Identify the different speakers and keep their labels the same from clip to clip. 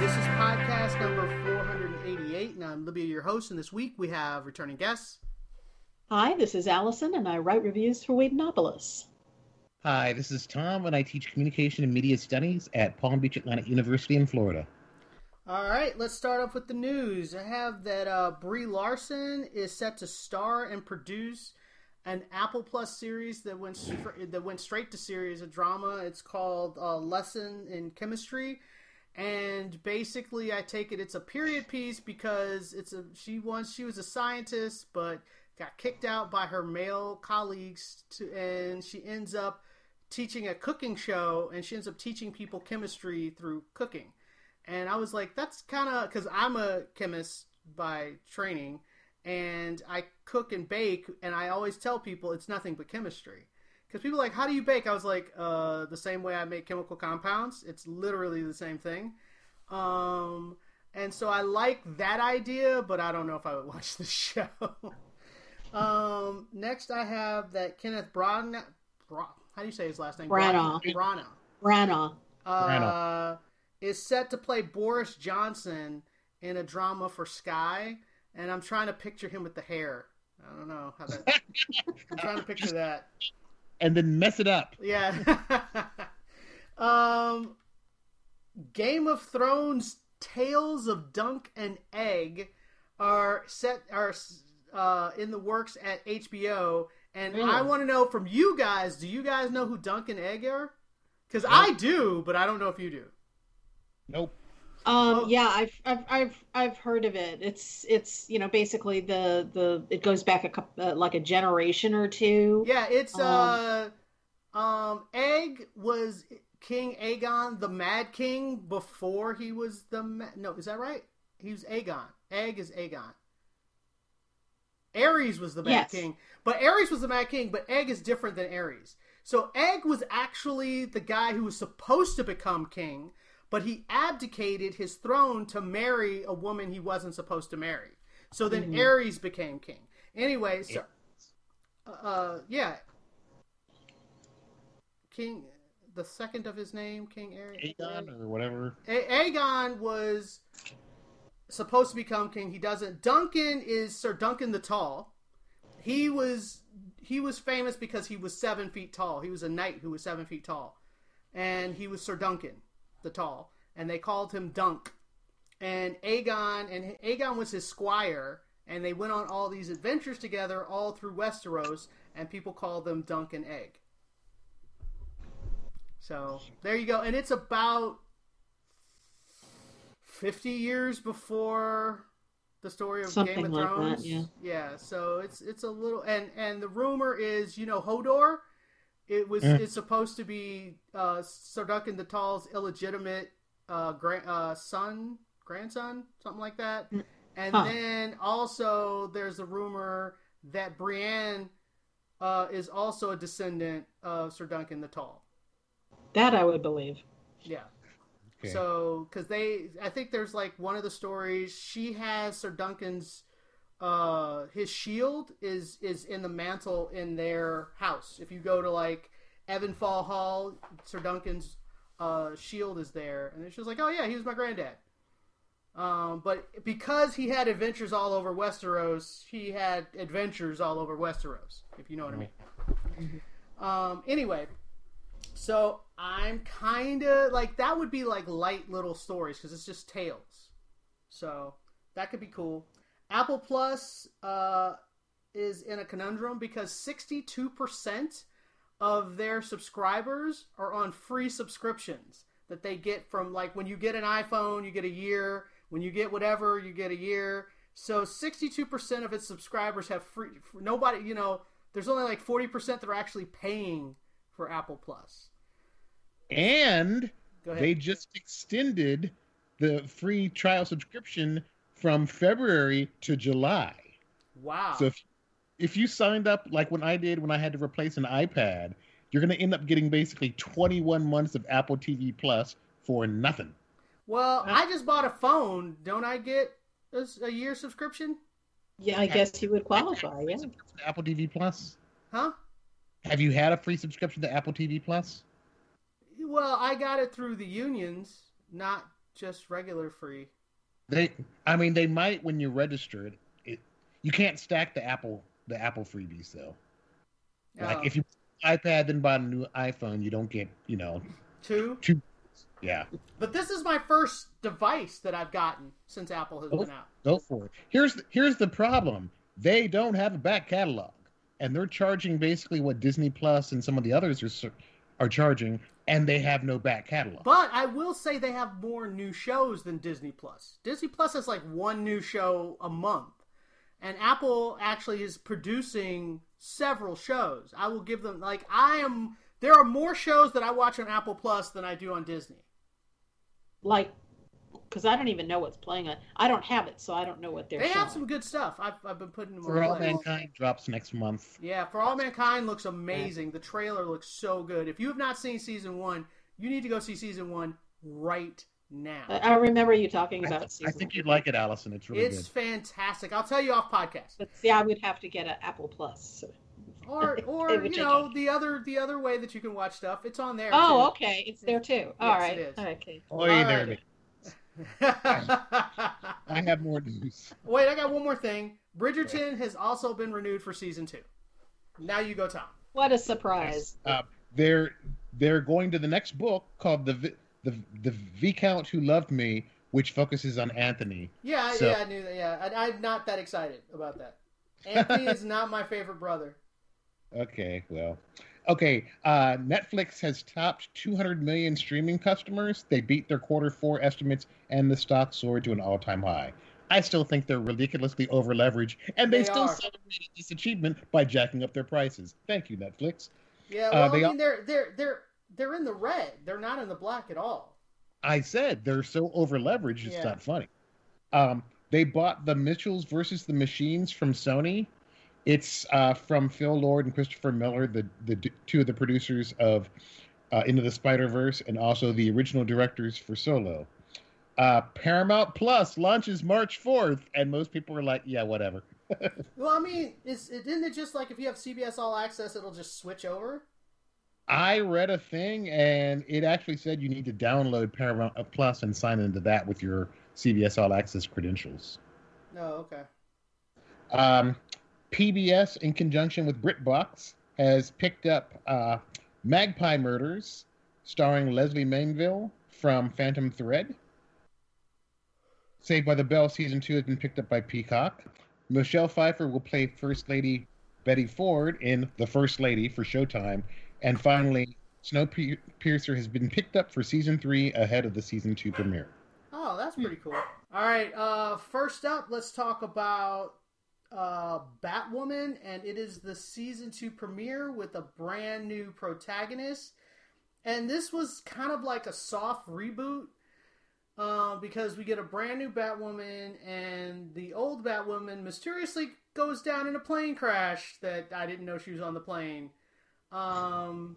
Speaker 1: This is podcast number 488, and I'm Libby, your host. And this week we have returning guests.
Speaker 2: Hi, this is Allison, and I write reviews for Whedonopolis.
Speaker 3: Hi, this is Tom, and I teach communication and media studies at Palm Beach Atlantic University in Florida.
Speaker 1: All right, let's start off with the news. I have that uh, Brie Larson is set to star and produce an Apple Plus series that went str- that went straight to series, a drama. It's called uh, Lesson in Chemistry, and basically, I take it it's a period piece because it's a she once she was a scientist, but got kicked out by her male colleagues, to, and she ends up teaching a cooking show, and she ends up teaching people chemistry through cooking. And I was like, that's kind of because I'm a chemist by training, and I cook and bake, and I always tell people it's nothing but chemistry. Because people are like, how do you bake? I was like, uh, the same way I make chemical compounds. It's literally the same thing. Um, and so I like that idea, but I don't know if I would watch the show. um, next, I have that Kenneth Branagh. Bra- how do you say his last name?
Speaker 2: Branagh.
Speaker 1: Branagh.
Speaker 2: Branagh.
Speaker 1: Uh,
Speaker 3: Branagh.
Speaker 1: is set to play Boris Johnson in a drama for Sky, and I'm trying to picture him with the hair. I don't know how that. I'm trying to picture that.
Speaker 3: And then mess it up.
Speaker 1: Yeah. um, Game of Thrones: Tales of Dunk and Egg are set are uh, in the works at HBO, and I want to know from you guys: Do you guys know who Dunk and Egg are? Because I do, but I don't know if you do.
Speaker 3: Nope.
Speaker 2: Um, yeah, I've, I've, I've, I've heard of it. It's, it's, you know, basically the, the, it goes back a couple, uh, like a generation or two.
Speaker 1: Yeah, it's
Speaker 2: Um,
Speaker 1: uh um Egg was King Aegon the Mad King before he was the Ma- No, is that right? He was Aegon. Egg is Aegon. Aerys was the Mad
Speaker 2: Yes.
Speaker 1: King, but Aerys was the Mad King, but Egg is different than Aerys. So Egg was actually the guy who was supposed to become king, but he abdicated his throne to marry a woman he wasn't supposed to marry. So then Aerys became king. Anyway, so uh yeah. King the second of his name, King Aerys.
Speaker 3: Aegon or whatever.
Speaker 1: A- Aegon was supposed to become king. He doesn't. Duncan is Sir Duncan the Tall. He was he was famous because he was seven feet tall. He was a knight who was seven feet tall, and he was Sir Duncan the Tall, and they called him Dunk. And Aegon and Aegon was his squire, and they went on all these adventures together all through Westeros, and people called them Dunk and Egg. So there you go, and it's about 50 years before the story of
Speaker 2: Something
Speaker 1: Game of
Speaker 2: like that,
Speaker 1: Thrones.
Speaker 2: yeah.
Speaker 1: Yeah, so it's it's a little and and the rumor is, you know, Hodor it was
Speaker 3: Mm.
Speaker 1: it's supposed to be uh Sir Duncan the Tall's illegitimate uh, grand, uh son, grandson, something like that. And
Speaker 2: Huh.
Speaker 1: then also there's a rumor that Brienne uh, is also a descendant of Sir Duncan the Tall.
Speaker 2: That I would believe.
Speaker 1: Yeah.
Speaker 3: Okay.
Speaker 1: So, because they, I think there's like one of the stories. She has Sir Duncan's, uh, his shield is is in the mantle in their house. If you go to like Evenfall Hall, Sir Duncan's uh, shield is there, and it's just like, oh yeah, he was my granddad. Um, but because he had adventures all over Westeros, he had adventures all over Westeros. If you know what I mean. Um, anyway, so I'm kind of like that would be like light little stories because it's just tales. So that could be cool. Apple Plus uh, is in a conundrum because 62% of their subscribers are on free subscriptions that they get from like when you get an iPhone, you get a year. When you get whatever, you get a year. So 62% of its subscribers have free. Nobody, you know, there's only like 40% that are actually paying for Apple Plus.
Speaker 3: And they just extended the free trial subscription from February to July.
Speaker 1: Wow.
Speaker 3: So if if you signed up like when I did when I had to replace an iPad, you're going to end up getting basically 21 months of Apple TV Plus for nothing.
Speaker 1: well, I just bought a phone. Don't I get a year subscription?
Speaker 2: Yeah, I guess he would qualify. Yeah.
Speaker 3: Apple TV Plus.
Speaker 1: Huh?
Speaker 3: Have you had a free subscription to Apple TV Plus?
Speaker 1: Well, I got it through the unions, not just regular free.
Speaker 3: They, I mean, they might when you register it. It you can't stack the Apple the Apple freebies though. Like
Speaker 1: Oh,
Speaker 3: if you iPad then buy a new iPhone, you don't get you know
Speaker 1: two.
Speaker 3: two. Yeah,
Speaker 1: But this is my first device that I've gotten since Apple has
Speaker 3: Oh.
Speaker 1: been out.
Speaker 3: go for it. Here's the, here's the problem. They don't have a back catalog, and they're charging basically what Disney Plus and some of the others are are charging, and they have no back catalog.
Speaker 1: But I will say they have more new shows than Disney Plus. Disney Plus has like one new show a month, and Apple actually is producing several shows. I will give them like I am. There are more shows that I watch on Apple Plus than I do on Disney.
Speaker 2: Like, because I don't even know what's playing on. I don't have it, so I don't know what they're
Speaker 1: They
Speaker 2: showing.
Speaker 1: have some good stuff. I've, I've been putting them
Speaker 3: For All
Speaker 1: play.
Speaker 3: Mankind drops next month.
Speaker 1: Yeah, For All Mankind looks amazing. The trailer looks so good. If you have not seen season one, you need to go see season one right now.
Speaker 2: I, I remember you talking
Speaker 3: I,
Speaker 2: about.
Speaker 3: th- I think
Speaker 2: one.
Speaker 3: you'd like it, Allison. It's really
Speaker 1: It's
Speaker 3: good.
Speaker 1: fantastic. I'll tell you off podcast.
Speaker 2: But see, I would have to get an Apple Plus. so-
Speaker 1: Or or you know
Speaker 2: it.
Speaker 1: the other the other way that you can watch stuff. It's on there.
Speaker 2: Oh,
Speaker 1: too.
Speaker 2: okay, it's there too. All
Speaker 1: Yes,
Speaker 2: right,
Speaker 1: it is.
Speaker 2: okay.
Speaker 3: Oh, there
Speaker 1: Alright.
Speaker 3: It is. I have more news.
Speaker 1: Wait, I got one more thing. Bridgerton has also been renewed for season two. Now you go, Tom.
Speaker 2: What a surprise!
Speaker 3: Uh, they're they're going to the next book called the Vi- the the Viscount Who Loved Me, which focuses on Anthony.
Speaker 1: Yeah,
Speaker 3: So-
Speaker 1: yeah, I knew that. Yeah, I, I'm not that excited about that. Anthony is not my favorite brother.
Speaker 3: Okay, well, okay. Uh, Netflix has topped 200 million streaming customers. They beat their quarter four estimates, and the stock soared to an all-time high. I still think they're ridiculously over leveraged, and they,
Speaker 1: They
Speaker 3: still
Speaker 1: are.
Speaker 3: celebrated this achievement by jacking up their prices. Thank you, Netflix.
Speaker 1: Yeah,
Speaker 3: Uh, they
Speaker 1: I mean, they're they're they're they're in the red. They're not in the black at all.
Speaker 3: I said they're so over leveraged, it's
Speaker 1: Yeah.
Speaker 3: not funny. Um, they bought the Mitchells versus the Machines from Sony. It's uh, from Phil Lord and Christopher Miller, the, the two of the producers of uh, Into the Spider Verse, and also the original directors for Solo. Uh, Paramount Plus launches March 4th, and most people are like, yeah, whatever.
Speaker 1: Well, I mean, is it isn't it just like if you have CBS All Access, it'll just switch over?
Speaker 3: I read a thing, and it actually said you need to download Paramount Plus and sign into that with your CBS All Access credentials.
Speaker 1: No, okay.
Speaker 3: Um, PBS, in conjunction with BritBox, has picked up uh, Magpie Murders, starring Lesley Manville from Phantom Thread. Saved by the Bell season two has been picked up by Peacock. Michelle Pfeiffer will play First Lady Betty Ford in The First Lady for Showtime. And finally, Snowpiercer has been picked up for season three ahead of the season two premiere.
Speaker 1: Oh, that's pretty cool. All right. Uh, first up, let's talk about uh, Batwoman, and it is the season two premiere with a brand new protagonist. And this was kind of like a soft reboot uh, because we get a brand new Batwoman, and the old Batwoman mysteriously goes down in a plane crash that I didn't know she was on the plane. Um,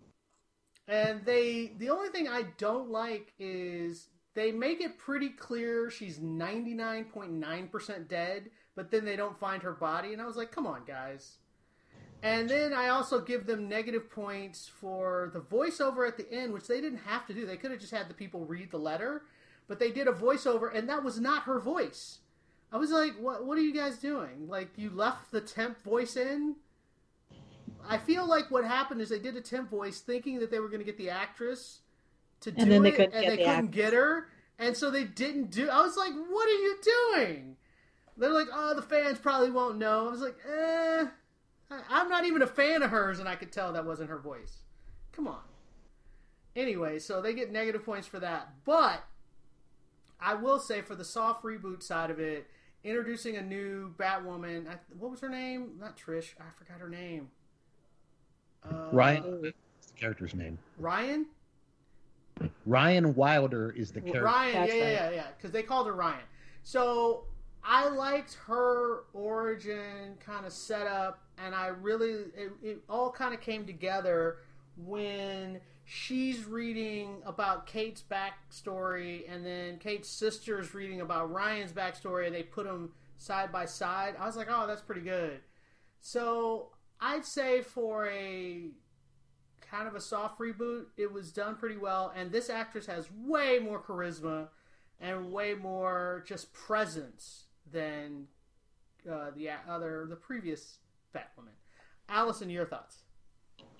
Speaker 1: and they, the only thing I don't like is they make it pretty clear she's 99.9% dead, but then they don't find her body. And I was like, come on, guys. And then I also give them negative points for the voiceover at the end, which they didn't have to do. They could have just had the people read the letter, but they did a voiceover, and that was not her voice. I was like, what, what are you guys doing? Like, you left the temp voice in? I feel like what happened is they did a temp voice thinking that they were going to get the actress to do
Speaker 2: And they
Speaker 1: it, and
Speaker 2: get
Speaker 1: they
Speaker 2: the
Speaker 1: couldn't get her, and so they didn't do. I was like, "What are you doing?" They're like, "Oh, the fans probably won't know." I was like, "Eh, I- I'm not even a fan of hers, and I could tell that wasn't her voice." Come on. Anyway, so they get negative points for that, but I will say for the soft reboot side of it, introducing a new Batwoman. I, what was her name? Not Trish. I forgot her name. Uh,
Speaker 3: Ryan, what's the character's name?
Speaker 1: Ryan.
Speaker 3: Ryan Wilder is the character.
Speaker 1: Ryan, yeah, yeah, yeah, yeah, because they called her Ryan. So I liked her origin kind of setup, and I really it, it all kind of came together when she's reading about Kate's backstory, and then Kate's sister's reading about Ryan's backstory, and they put them side by side. I was like, oh, that's pretty good. So I'd say for a kind of a soft reboot, it was done pretty well, and this actress has way more charisma and way more just presence than uh, the other the previous Batwoman. Allison, your thoughts?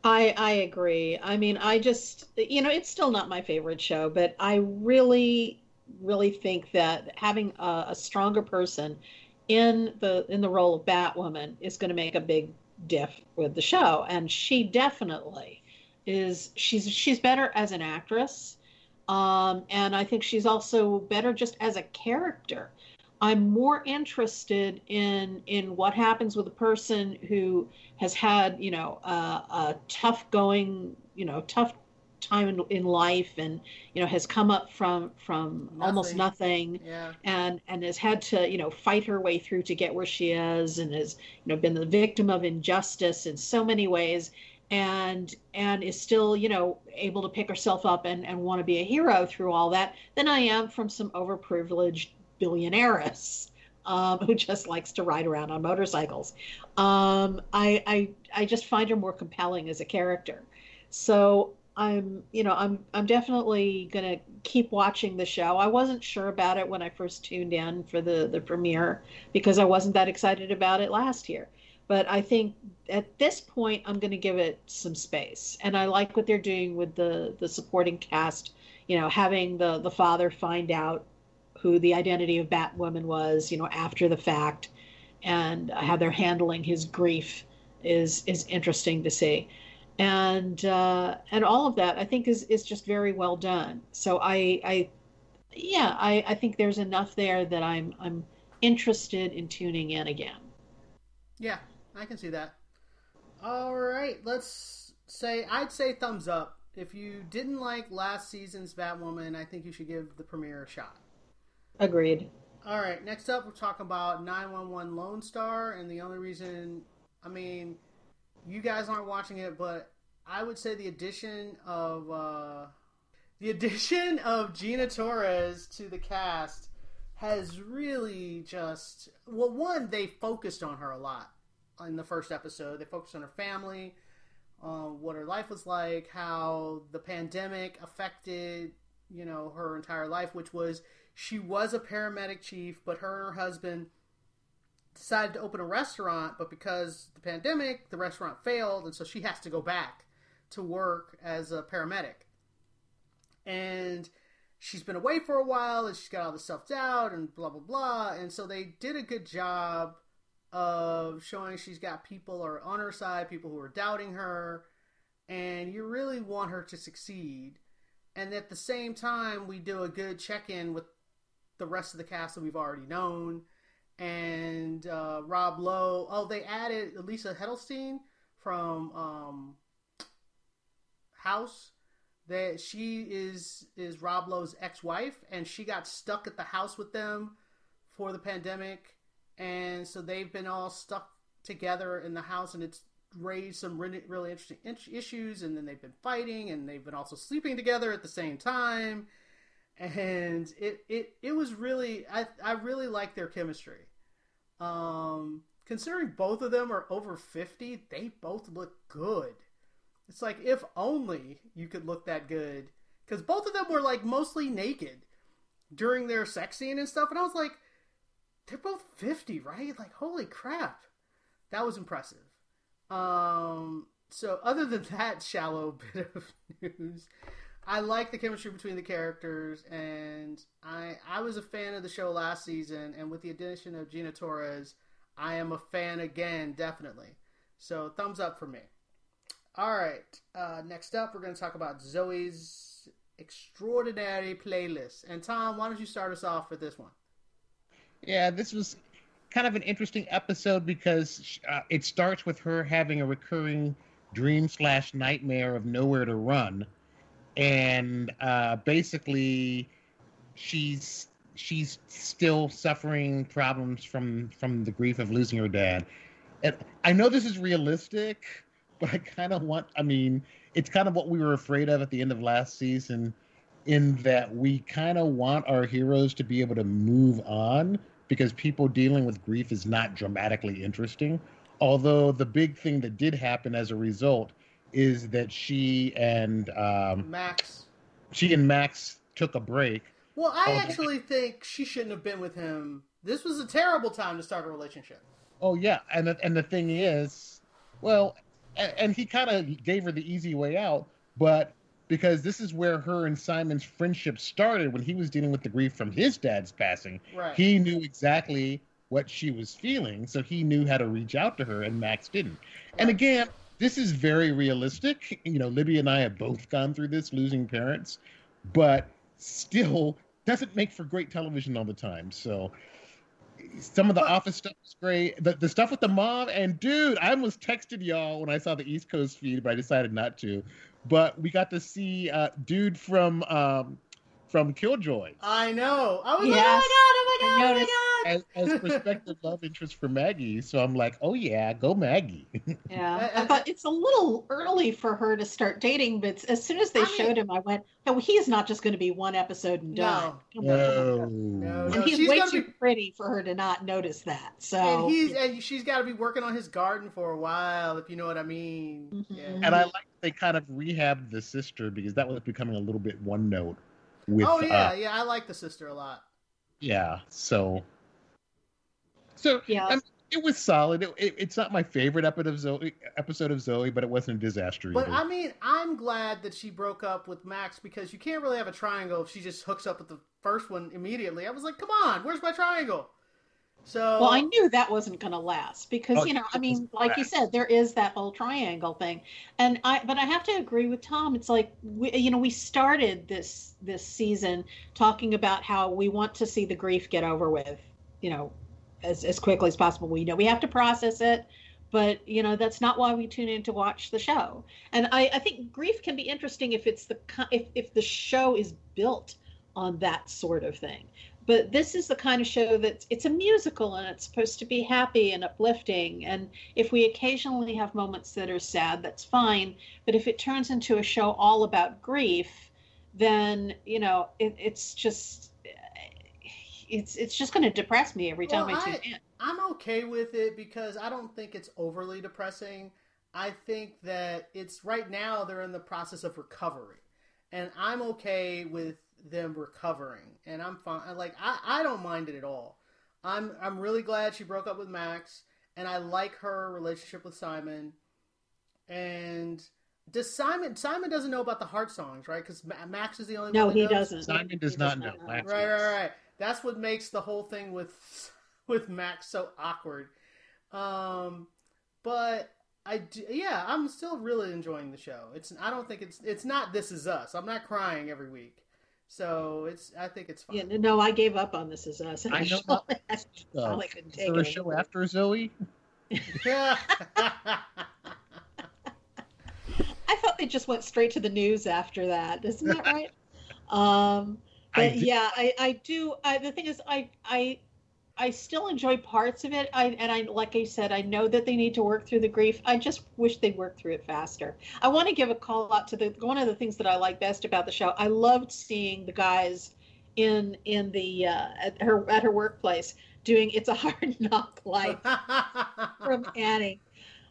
Speaker 2: I I agree. I mean, I just you know, it's still not my favorite show, but I really really think that having a, a stronger person in the in the role of Batwoman is going to make a big diff with the show, and she definitely is. She's she's better as an actress, um, and I think she's also better just as a character. I'm more interested in in what happens with a person who has had you know uh, a tough going you know tough time in, in life and you know has come up from from almost
Speaker 1: Nothing.
Speaker 2: nothing
Speaker 1: Yeah,
Speaker 2: and and has had to you know fight her way through to get where she is and has you know been the victim of injustice in so many ways and and is still you know able to pick herself up and and want to be a hero through all that than I am from some overprivileged billionaires um, who just likes to ride around on motorcycles. Um, I, I I just find her more compelling as a character. So I'm you know I'm I'm definitely gonna keep watching the show. I wasn't sure about it when I first tuned in for the the premiere because I wasn't that excited about it last year. But I think at this point I'm going to give it some space, and I like what they're doing with the the supporting cast. You know, having the the father find out who the identity of Batwoman was, you know, after the fact, and how they're handling his grief is is interesting to see, and uh, and all of that I think is is just very well done. So I I yeah I I think there's enough there that I'm I'm interested in tuning in again.
Speaker 1: yeah, I can see that. All right, let's say I'd say thumbs up. If you didn't like last season's Batwoman, I think you should give the premiere a shot.
Speaker 2: Agreed.
Speaker 1: All right, next up, we're talking about 911 Lone Star, and the only reason, I mean, you guys aren't watching it, but I would say the addition of uh, the addition of Gina Torres to the cast has really just well, one they focused on her a lot in the first episode. They focused on her family, uh, what her life was like, how the pandemic affected you know her entire life, which was she was a paramedic chief, but her and her husband decided to open a restaurant, but because the pandemic, the restaurant failed, and so she has to go back to work as a paramedic. And she's been away for a while, and she's got all this self doubt and blah blah blah. And so they did a good job of showing she's got people are on her side, people who are doubting her, and you really want her to succeed. And at the same time, we do a good check in with the rest of the cast that we've already known. And uh, Rob Lowe. Oh, they added Lisa Edelstein from um, House. That she is is Rob Lowe's ex-wife, and she got stuck at the house with them for the pandemic, and so they've been all stuck together in the house, and it's raised some really, really interesting issues. And then they've been fighting, and they've been also sleeping together at the same time and it it it was really I I really like their chemistry. Um, considering both of them are over fifty, they both look good. It's like if only you could look that good, because both of them were like mostly naked during their sex scene and stuff, and I was like, they're both fifty, right? Like holy crap, that was impressive. Um, so other than that shallow bit of news. I like the chemistry between the characters, and I I was a fan of the show last season, and with the addition of Gina Torres, I am a fan again, definitely. So thumbs up for me. All right, uh, next up, we're going to talk about Zoey's extraordinary playlist. And Tom, why don't you start us off with this one?
Speaker 3: Yeah, this was kind of an interesting episode because uh, it starts with her having a recurring dream slash nightmare of nowhere to run, and uh, basically, she's she's still suffering problems from from the grief of losing her dad. And I know this is realistic, but I kind of want. I mean, it's kind of what we were afraid of at the end of last season, in that we kind of want our heroes to be able to move on because people dealing with grief is not dramatically interesting. Although the big thing that did happen as a result is that she and um,
Speaker 1: Max.
Speaker 3: she and Max took a break.
Speaker 1: Well, I
Speaker 3: Oh,
Speaker 1: actually think she shouldn't have been with him. This was a terrible time to start a relationship.
Speaker 3: Oh yeah, and the, and the thing is, well, and, and he kind of gave her the easy way out, but because this is where her and Simon's friendship started when he was dealing with the grief from his dad's passing.
Speaker 1: Right.
Speaker 3: He knew exactly what she was feeling, so he knew how to reach out to her, and Max didn't. And again, this is very realistic. You know, Libby and I have both gone through this, losing parents, but still doesn't make for great television all the time. So some of the office stuff is great. The, the stuff with the mom and dude, I almost texted y'all when I saw the East Coast feed, but I decided not to. But we got to see uh, dude from um, from Killjoy
Speaker 1: I know. I was
Speaker 2: Yes.
Speaker 1: like, oh my god, oh
Speaker 2: I
Speaker 1: my god,
Speaker 2: noticed.
Speaker 1: oh my god.
Speaker 3: as, as prospective love interest for Maggie. So I'm like, oh yeah, go Maggie.
Speaker 2: Yeah,
Speaker 1: I- I-
Speaker 2: but it's a little early for her to start dating. But as soon as they
Speaker 1: I mean-
Speaker 2: showed him, I went, "Oh, he's not just going to be one episode and done."
Speaker 1: No.
Speaker 2: Come on, come on,
Speaker 3: no.
Speaker 1: No,
Speaker 2: And he's
Speaker 1: she's
Speaker 2: way too
Speaker 1: be-
Speaker 2: pretty for her to not notice that. So
Speaker 1: And he's and she's got to be working on his garden for a while, if you know what I mean.
Speaker 2: Mhm.
Speaker 1: Yeah.
Speaker 3: And I like they kind of rehabbed the sister because that was becoming a little bit one note. With
Speaker 1: oh yeah,
Speaker 3: uh,
Speaker 1: yeah, I like the sister a lot.
Speaker 3: yeah. So so
Speaker 2: Yeah.
Speaker 3: I mean, it was solid. It, it, it's not my favorite episode of Zoey, episode of Zoey, but it wasn't a disaster
Speaker 1: But
Speaker 3: either.
Speaker 1: I mean, I'm glad that she broke up with Max because you can't really have a triangle if she just hooks up with the first one immediately. I was like, come on, where's my triangle? So
Speaker 2: Well, I knew that wasn't going to last because
Speaker 3: Oh,
Speaker 2: you know, I mean, like you said, there is that whole triangle thing, and I. But I have to agree with Tom. It's like we, you know, we started this this season talking about how we want to see the grief get over with, you know, as as quickly as possible. We know we have to process it, but you know that's not why we tune in to watch the show. And I, I think grief can be interesting if it's the if if the show is built on that sort of thing but this is the kind of show that it's a musical and it's supposed to be happy and uplifting and if we occasionally have moments that are sad that's fine but if it turns into a show all about grief then you know it, it's just it's it's just going to depress me every time
Speaker 1: Well,
Speaker 2: I tune in.
Speaker 1: I'm okay with it because I don't think it's overly depressing. I think that it's right now they're in the process of recovery, and I'm okay with them recovering, and I'm fine. Like I, I don't mind it at all. I'm I'm really glad she broke up with Max, and I like her relationship with Simon. And does Simon Simon doesn't know about the heart songs, right? Because Max is the only
Speaker 2: No,
Speaker 1: one that
Speaker 2: he
Speaker 1: knows?
Speaker 2: doesn't.
Speaker 3: Simon does
Speaker 2: He
Speaker 3: not know. Max
Speaker 1: Right,
Speaker 3: does.
Speaker 1: right, right. That's what makes the whole thing with with Max so awkward. Um, but I do, yeah, I'm still really enjoying the show. It's I don't think it's it's not This Is Us. I'm not crying every week, so it's I think it's fine.
Speaker 2: Yeah, no, I gave up on This Is Us.
Speaker 3: I know
Speaker 2: That's
Speaker 3: Uh,
Speaker 2: all I couldn't
Speaker 3: is there a show after Zoey?
Speaker 1: Yeah.
Speaker 2: I thought they just went straight to the news after that. Isn't that right? um, but
Speaker 3: did-
Speaker 2: yeah, I, I do. I, the thing is, I, I, I still enjoy parts of it. I and I, like I said, I know that they need to work through the grief. I just wish they'd work through it faster. I want to give a call out to the one of the things that I like best about the show. I loved seeing the guys in in the uh, at her at her workplace doing "It's a Hard Knock Life" from Annie.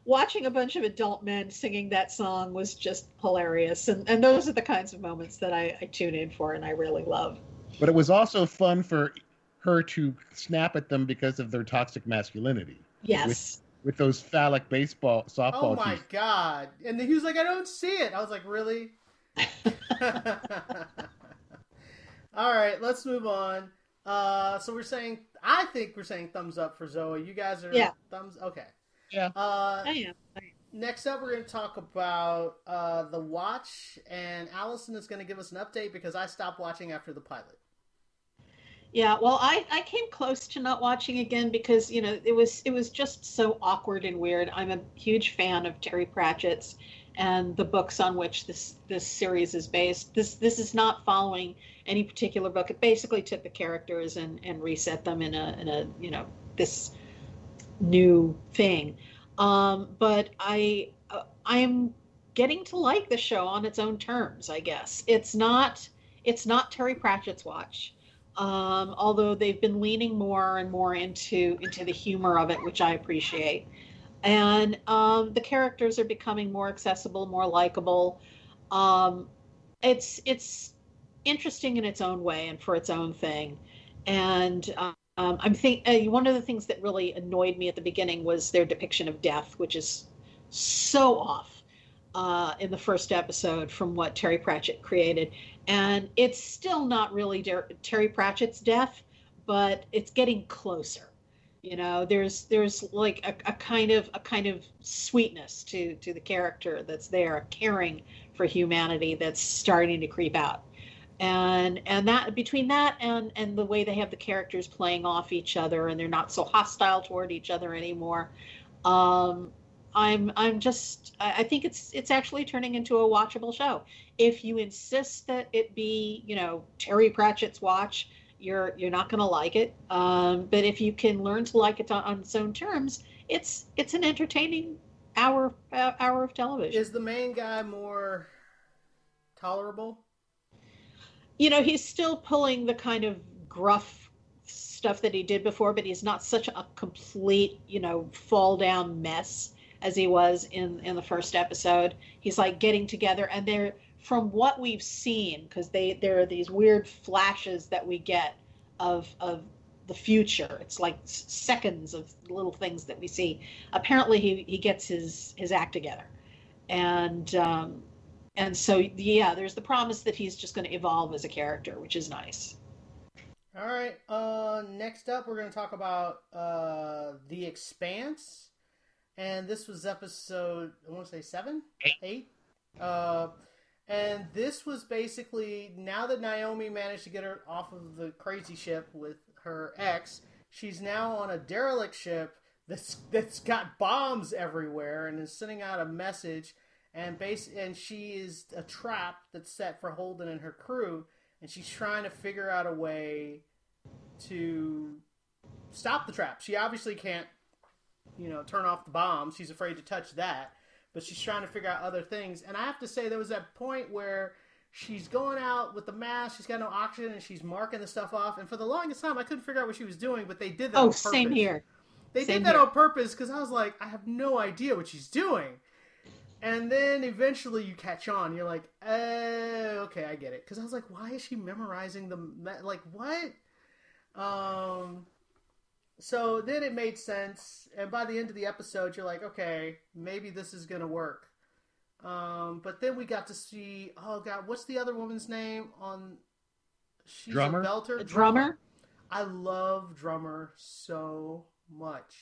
Speaker 2: Watching a bunch of adult men singing that song was just hilarious, and and those are the kinds of moments that I, I tune in for and I really love.
Speaker 3: But it was also fun for her to snap at them because of their toxic masculinity
Speaker 2: Yes.
Speaker 3: with those phallic baseball softball
Speaker 1: oh my
Speaker 3: teams.
Speaker 1: god! And he was like, "I don't see it." I was like, "Really?" All right, let's move on. Uh, so we're saying, I think we're saying thumbs up for Zoey. You guys are
Speaker 2: Yeah.
Speaker 1: thumbs. Okay.
Speaker 3: Yeah.
Speaker 1: Uh,
Speaker 2: I am.
Speaker 1: next up, we're going to talk about uh, the watch, and Allison is going to give us an update because I stopped watching after the pilot.
Speaker 2: Yeah, well, I, I came close to not watching again because you know it was it was just so awkward and weird. I'm a huge fan of Terry Pratchett's, and the books on which this this series is based. This this is not following any particular book. It basically took the characters and and reset them in a in a you know this new thing. Um, but I uh, I'm getting to like the show on its own terms. I guess it's not it's not Terry Pratchett's watch. Um, although they've been leaning more and more into into the humor of it, which I appreciate and um, the characters are becoming more accessible, more likable. Um, it's it's interesting in its own way and for its own thing. And um, I'm think uh, one of the things that really annoyed me at the beginning was their depiction of death, which is so off uh, in the first episode from what Terry Pratchett created. And it's still not really Terry Pratchett's death, but it's getting closer. You know there's there's like a, a, kind of a kind of sweetness to to the character that's there a caring for humanity that's starting to creep out. And and that between that and and the way they have the characters playing off each other and they're not so hostile toward each other anymore um i'm i'm just i think it's it's actually turning into a watchable show if you insist that it be you know terry pratchett's watch you're you're not going to like it. Um, but if you can learn to like it on, on, its own terms, it's it's an entertaining hour uh, hour of television.
Speaker 1: Is the main guy more tolerable?
Speaker 2: You know, he's still pulling the kind of gruff stuff that he did before, but he's not such a complete, you know, fall down mess as he was in in the first episode. He's like getting together, and they're from what we've seen, because they there are these weird flashes that we get of of the future. It's like seconds of little things that we see. Apparently, he he gets his his act together, and um, and so yeah, there's the promise that he's just going to evolve as a character, which is nice.
Speaker 1: All right. Uh, next up, we're going to talk about uh, the Expanse, and this was episode I want to say seven, eight. eight. Uh, and this was basically now that Naomi managed to get her off of the crazy ship with her ex, she's now on a derelict ship that's that's got bombs everywhere and is sending out a message and base and she is a trap that's set for Holden and her crew and she's trying to figure out a way to stop the trap. She obviously can't you know turn off the bombs. She's afraid to touch that but she's trying to figure out other things. And I have to say, there was that point where she's going out with the mask, she's got no oxygen, and she's marking the stuff off. And for the longest time, I couldn't figure out what she was doing, but they did that.
Speaker 2: Oh, same here.
Speaker 1: They
Speaker 2: same
Speaker 1: did that
Speaker 2: here.
Speaker 1: on purpose because I was like, I have no idea what she's doing. And then eventually you catch on. You're like, eh, okay, I get it. Because I was like, why is she memorizing the like what? Um, so then it made sense, and by the end of the episode, you're like, okay, maybe this is gonna work. Um, but then we got to see, oh god, what's the other woman's name on? She's
Speaker 3: Drummer?
Speaker 1: a belter.
Speaker 2: A drummer.
Speaker 1: I love drummer so much.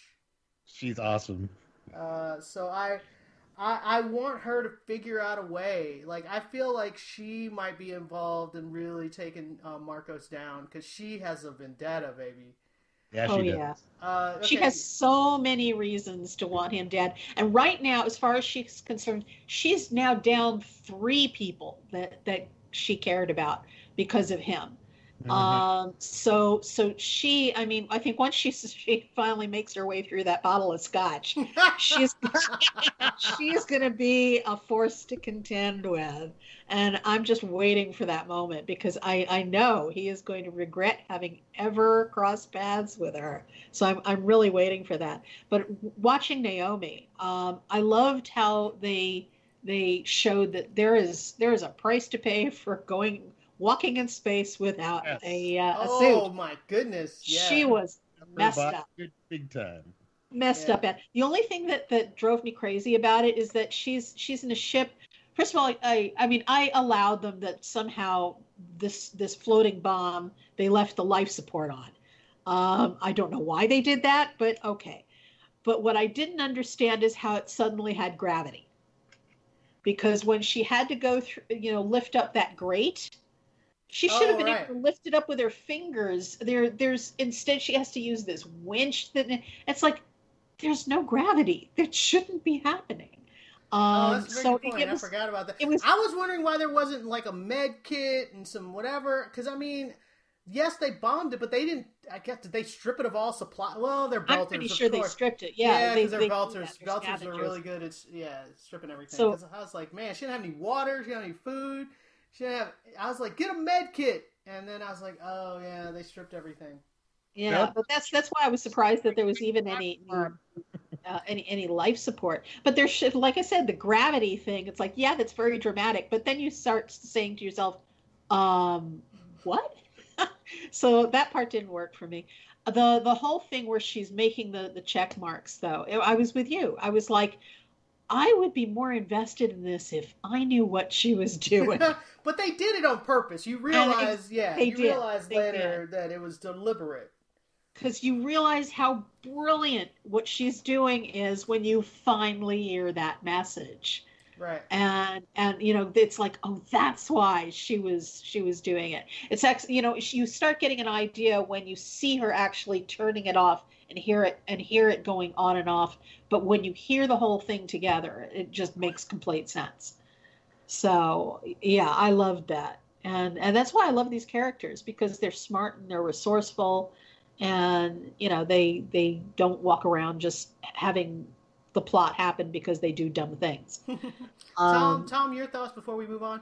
Speaker 3: She's awesome.
Speaker 1: Uh, so I, I, I want her to figure out a way. Like I feel like she might be involved in really taking uh, Marcos down because she has a vendetta, baby.
Speaker 3: Yeah, she
Speaker 2: oh
Speaker 3: does.
Speaker 2: yeah.
Speaker 1: Uh,
Speaker 2: She has so many reasons to want him dead. And right now, as far as she's concerned, she's now down three people that that she cared about because of him.
Speaker 3: Mhm.
Speaker 2: Um, so so she, I mean, I think once she she finally makes her way through that bottle of scotch, she's she's going to be a force to contend with, and I'm just waiting for that moment because I I know he is going to regret having ever crossed paths with her. So I'm I'm really waiting for that. But watching Naomi, um, I loved how they they showed that there is there is a price to pay for going walking in space without
Speaker 3: Yes.
Speaker 2: a, uh, a
Speaker 1: oh my goodness! Yeah.
Speaker 2: She was messed up
Speaker 3: big time.
Speaker 2: messed
Speaker 1: Yeah.
Speaker 2: up at. The only thing that that drove me crazy about it is that she's she's in a ship. First of all, I I mean I allowed them that somehow this this floating bomb they left the life support on. Um, I don't know why they did that, but okay. But what I didn't understand is how it suddenly had gravity. Because when she had to go through, you know, lift up that grate, she should have
Speaker 1: Oh,
Speaker 2: been
Speaker 1: right.
Speaker 2: able to lift it up with her fingers. There, there's instead she has to use this winch. That it's like there's no gravity. That shouldn't be happening.
Speaker 1: Oh,
Speaker 2: Um,
Speaker 1: that's a very
Speaker 2: so
Speaker 1: point.
Speaker 2: it
Speaker 1: I
Speaker 2: was,
Speaker 1: forgot about that.
Speaker 2: it was-
Speaker 1: I was wondering why there wasn't like a med kit and some whatever. Because I mean, yes, they bombed it, but they didn't. I guess did they strip it of all supply? Well, they're belters.
Speaker 2: I'm pretty sure they stripped it. Yeah,
Speaker 1: because
Speaker 2: they
Speaker 1: they're belters. Belters are really good at yeah stripping everything.
Speaker 2: So-
Speaker 1: I was like, man, she didn't have any water. She didn't have any food. She didn't have. I was like, get a med kit. And then I was like, oh yeah, they stripped everything.
Speaker 2: Yeah,
Speaker 3: Yep.
Speaker 2: but that's that's why I was surprised that there was even any uh, any any life support. But there's sh- like I said, the gravity thing. It's like yeah, that's very dramatic. But then you start saying to yourself, um, what? so that part didn't work for me. The the whole thing where she's making the the check marks though, I was with you. I was like. I would be more invested in this if I knew what she was doing.
Speaker 1: but they did it on purpose. You realize, yeah,
Speaker 2: they
Speaker 1: you
Speaker 2: did.
Speaker 1: realize
Speaker 2: They
Speaker 1: later that it was deliberate.
Speaker 2: because you realize how brilliant what she's doing is when you finally hear that message
Speaker 1: Right.
Speaker 2: and and you know it's like oh that's why she was she was doing it. It's actually you know you start getting an idea when you see her actually turning it off and hear it and hear it going on and off. But when you hear the whole thing together it just makes complete sense. So yeah i loved that. And and that's why i love these characters because they're smart and they're resourceful. And you know they they don't walk around just having the plot happen because they do dumb things
Speaker 1: Tom,
Speaker 2: um,
Speaker 1: Tom, your thoughts before we move on?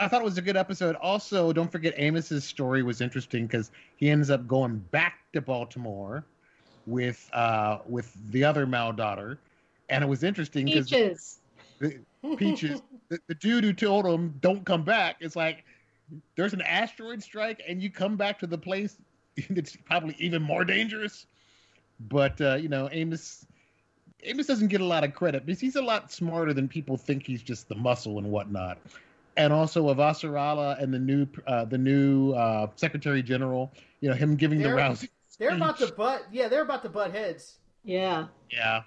Speaker 3: I thought it was a good episode. Also, don't forget Amos's story was interesting because he ends up going back to Baltimore with uh with the other Mao daughter, and it was interesting because
Speaker 2: peaches
Speaker 3: Peaches, the, the dude who told him don't come back, it's like there's an asteroid strike and you come back to the place that's probably even more dangerous. But uh, you know, Amos Amos doesn't get a lot of credit because he's a lot smarter than people think. He's just the muscle and whatnot. And also Avasarala and the new uh, the new uh, Secretary General, you know, him giving
Speaker 1: They're-
Speaker 3: the rousing.
Speaker 1: They're about to butt. Yeah, they're about to butt heads.
Speaker 2: yeah
Speaker 3: Yeah.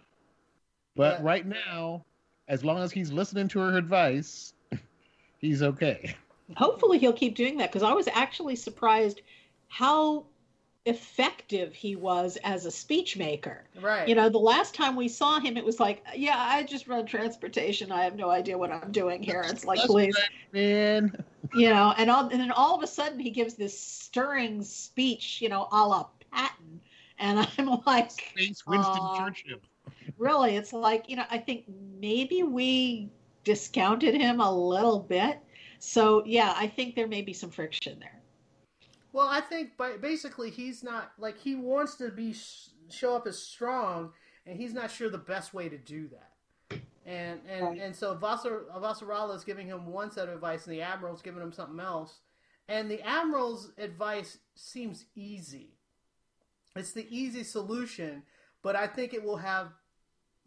Speaker 3: But
Speaker 1: Yeah.
Speaker 3: right now, as long as he's listening to her advice, he's okay.
Speaker 2: hopefully he'll keep doing that because i was actually surprised how effective he was as a speechmaker.
Speaker 1: Right.
Speaker 2: you know the last time we saw him it was like yeah i just run transportation i have no idea what i'm doing here it's like please
Speaker 3: Man,
Speaker 2: you know and all and then all of a sudden he gives this stirring speech you know a la patton and i'm like
Speaker 3: Space Winston
Speaker 2: Aw.
Speaker 3: Churchill.
Speaker 2: really it's like you know i think maybe we discounted him a little bit so yeah i think there may be some friction there
Speaker 1: Well, I think by, basically he's not like he wants to be show up as strong, and he's not sure the best way to do that. And and
Speaker 2: Right.
Speaker 1: and so Vassar, Vassarala is giving him one set of advice, and the admiral's giving him something else. And the admiral's advice seems easy. It's the easy solution, but I think it will have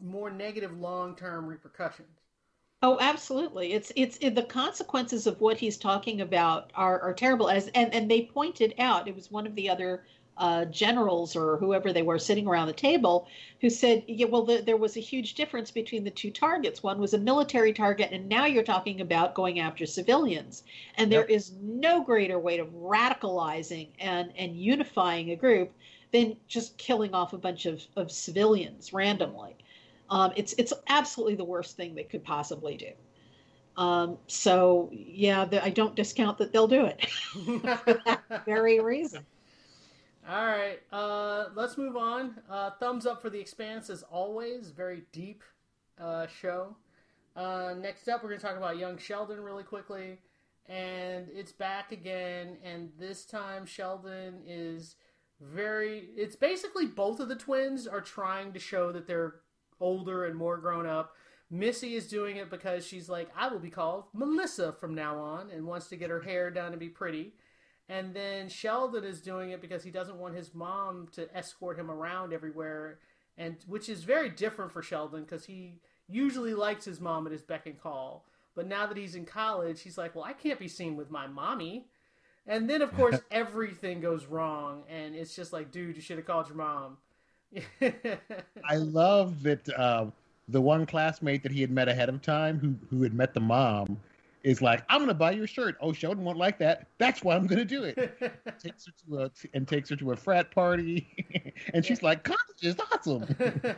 Speaker 1: more negative long term repercussions.
Speaker 2: Oh, absolutely. It's it's it, the consequences of what he's talking about are, are terrible. As and and they pointed out, it was one of the other uh, generals or whoever they were sitting around the table who said, yeah, well, the, there was a huge difference between the two targets. One was a military target, and now you're talking about going after civilians. And there
Speaker 3: Yep.
Speaker 2: is no greater way of radicalizing and and unifying a group than just killing off a bunch of, of civilians randomly. Um, it's it's absolutely the worst thing they could possibly do. Um, so yeah, the, I don't discount that they'll do it for that very reason.
Speaker 1: All right, uh, let's move on. Uh, thumbs up for The Expanse as always. Very deep uh, show. Uh, next up, we're going to talk about Young Sheldon really quickly. And it's back again, and this time Sheldon is very. It's basically both of the twins are trying to show that they're older and more grown up. Missy is doing it because she's like, I will be called Melissa from now on, and wants to get her hair done and be pretty. And then Sheldon is doing it because he doesn't want his mom to escort him around everywhere, and which is very different for Sheldon because he usually likes his mom at his beck and call. But now that he's in college, he's like, well, I can't be seen with my mommy. And then, of course, everything goes wrong, and it's just like, dude, you should have called your mom.
Speaker 3: I love that uh, the one classmate that he had met ahead of time, who who had met the mom, is like, "I'm gonna buy your shirt." Oh, Sheldon won't like that. That's why I'm gonna do it. takes her to a and takes her to a frat party, and she's like, "College is awesome."
Speaker 1: yeah,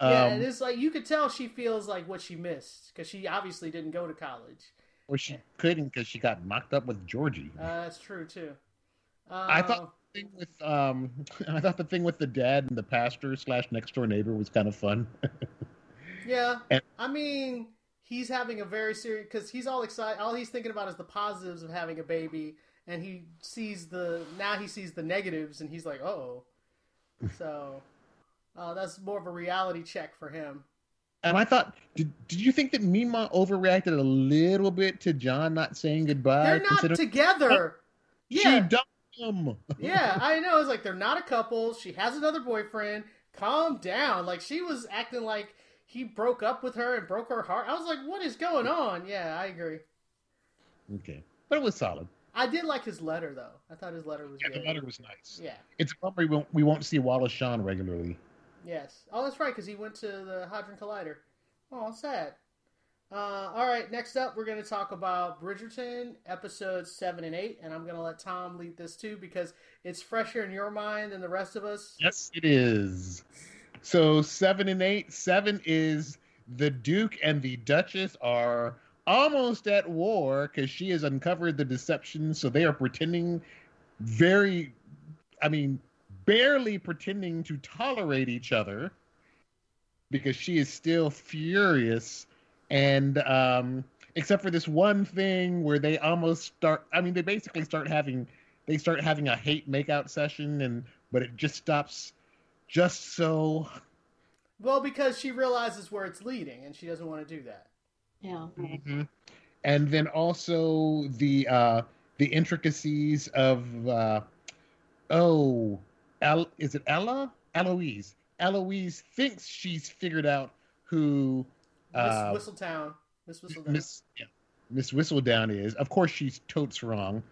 Speaker 3: Um,
Speaker 1: and it's like you could tell she feels like what she missed because she obviously didn't go to college.
Speaker 3: Or she couldn't because she got mocked up with Georgie.
Speaker 1: Uh, that's true too. Uh,
Speaker 3: I thought the thing with um, I thought the thing with the dad and the pastor slash next door neighbor was kind of fun.
Speaker 1: Yeah,
Speaker 3: And-
Speaker 1: I mean, he's having a very serious because he's all excited. All he's thinking about is the positives of having a baby, and he sees the now he sees the negatives, and he's like, oh. So, uh, that's more of a reality check for him.
Speaker 3: and I thought, did, did you think that Meemaw overreacted a little bit to John not saying goodbye?
Speaker 1: They're not
Speaker 3: considering
Speaker 1: together.
Speaker 3: She
Speaker 1: Yeah,
Speaker 3: dumped him.
Speaker 1: yeah, I know. It's like they're not a couple. She has another boyfriend. Calm down. Like she was acting like he broke up with her and broke her heart. I was like, what is going on? Yeah, I agree.
Speaker 3: Okay, but it was solid.
Speaker 1: I did like his letter though. I thought his letter was
Speaker 3: Yeah,
Speaker 1: good.
Speaker 3: the letter was nice.
Speaker 1: Yeah.
Speaker 3: It's a bummer we won't, we won't see Wallace Shawn regularly.
Speaker 1: Yes. Oh, that's right, because he went to the Hadron Collider. Oh, sad. Uh, all right, next up, we're going to talk about Bridgerton, episodes 7 and 8. And I'm going to let Tom lead this too because it's fresher in your mind than the rest of us.
Speaker 3: Yes, it is. So seven and eight. Seven is the Duke and the Duchess are almost at war because she has uncovered the deception. So they are pretending very, I mean, barely pretending to tolerate each other because she is still furious. And um, except for this one thing where they almost start, I mean, they basically start having, they start having a hate makeout session, and but it just stops just so.
Speaker 1: Well, because she realizes where it's leading and she doesn't want to do that.
Speaker 2: Yeah.
Speaker 3: And then also the uh, the intricacies of uh, oh, El- is it Ella? Eloise. Eloise thinks she's figured out who uh,
Speaker 1: Miss Whistletown. Miss Whistledown.
Speaker 3: Miss yeah, Miss Whistledown is. Of course, she's totes wrong.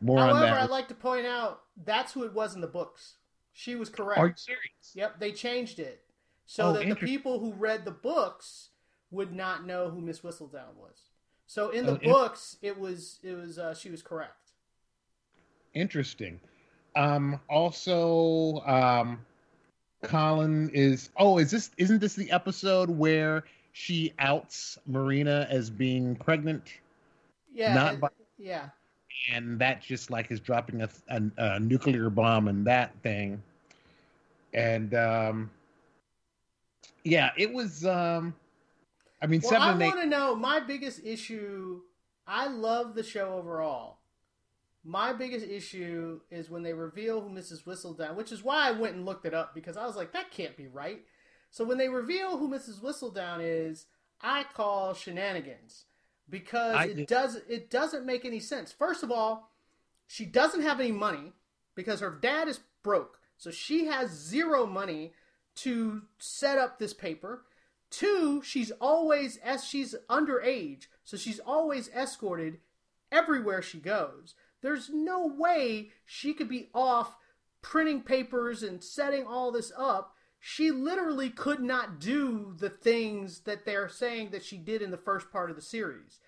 Speaker 3: More on
Speaker 1: However,
Speaker 3: that.
Speaker 1: I'd like to point out that's who it was in the books. She was correct.
Speaker 3: Are you serious?
Speaker 1: Yep, they changed it so
Speaker 3: Oh,
Speaker 1: that the people who read the books would not know who Miss Whistledown was. So in the
Speaker 3: Oh,
Speaker 1: books, it was it was uh, she was correct.
Speaker 3: Interesting. Um, also, um, Colin is. Oh, is this? Isn't this the episode where she outs Marina as being pregnant,
Speaker 1: Yeah,
Speaker 3: Not by-
Speaker 1: yeah.
Speaker 3: and that just like is dropping a, a, a nuclear bomb in that thing, and um, yeah, it was. Um, I mean,
Speaker 1: Well,
Speaker 3: seven
Speaker 1: I want to know my biggest issue. I love the show overall. My biggest issue is when they reveal who Mrs. Whistledown, which is why I went and looked it up because I was like, that can't be right. So when they reveal who Mrs. Whistledown is, I call shenanigans because
Speaker 3: I
Speaker 1: it does it doesn't make any sense. First of all, she doesn't have any money because her dad is broke, so she has zero money to set up this paper. Two, she's always as she's underage, so she's always escorted everywhere she goes. There's no way she could be off printing papers and setting all this up. She literally could not do the things that they're saying that she did in the first part of the series.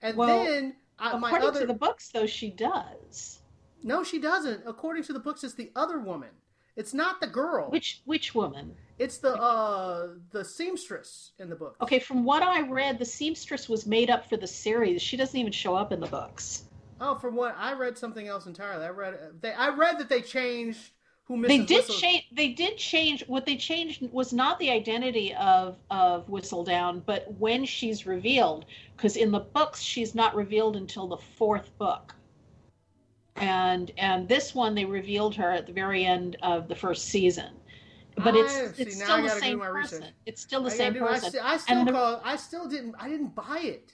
Speaker 1: And
Speaker 2: Well,
Speaker 1: then uh, my
Speaker 2: According
Speaker 1: other
Speaker 2: to the books, though, she does.
Speaker 1: no, she doesn't. According to the books, it's the other woman. It's not the girl.
Speaker 2: Which which woman?
Speaker 1: It's the uh the seamstress in the book.
Speaker 2: Okay, from what I read, the seamstress was made up for the series. She doesn't even show up in the books.
Speaker 1: Oh, from what I read something else entirely. I read they I read that they changed who Mrs.
Speaker 2: They did change. They did change. What they changed was not the identity of of Whistledown, but when she's revealed. Because in the books, she's not revealed until the fourth book. And and this one, they revealed her at the very end of the first season. But it's oh,
Speaker 1: see,
Speaker 2: it's still the
Speaker 1: gotta
Speaker 2: same person. It's still the same
Speaker 1: gotta do- I
Speaker 2: person.
Speaker 1: I, still
Speaker 2: And the-
Speaker 1: call I still didn't I didn't buy it.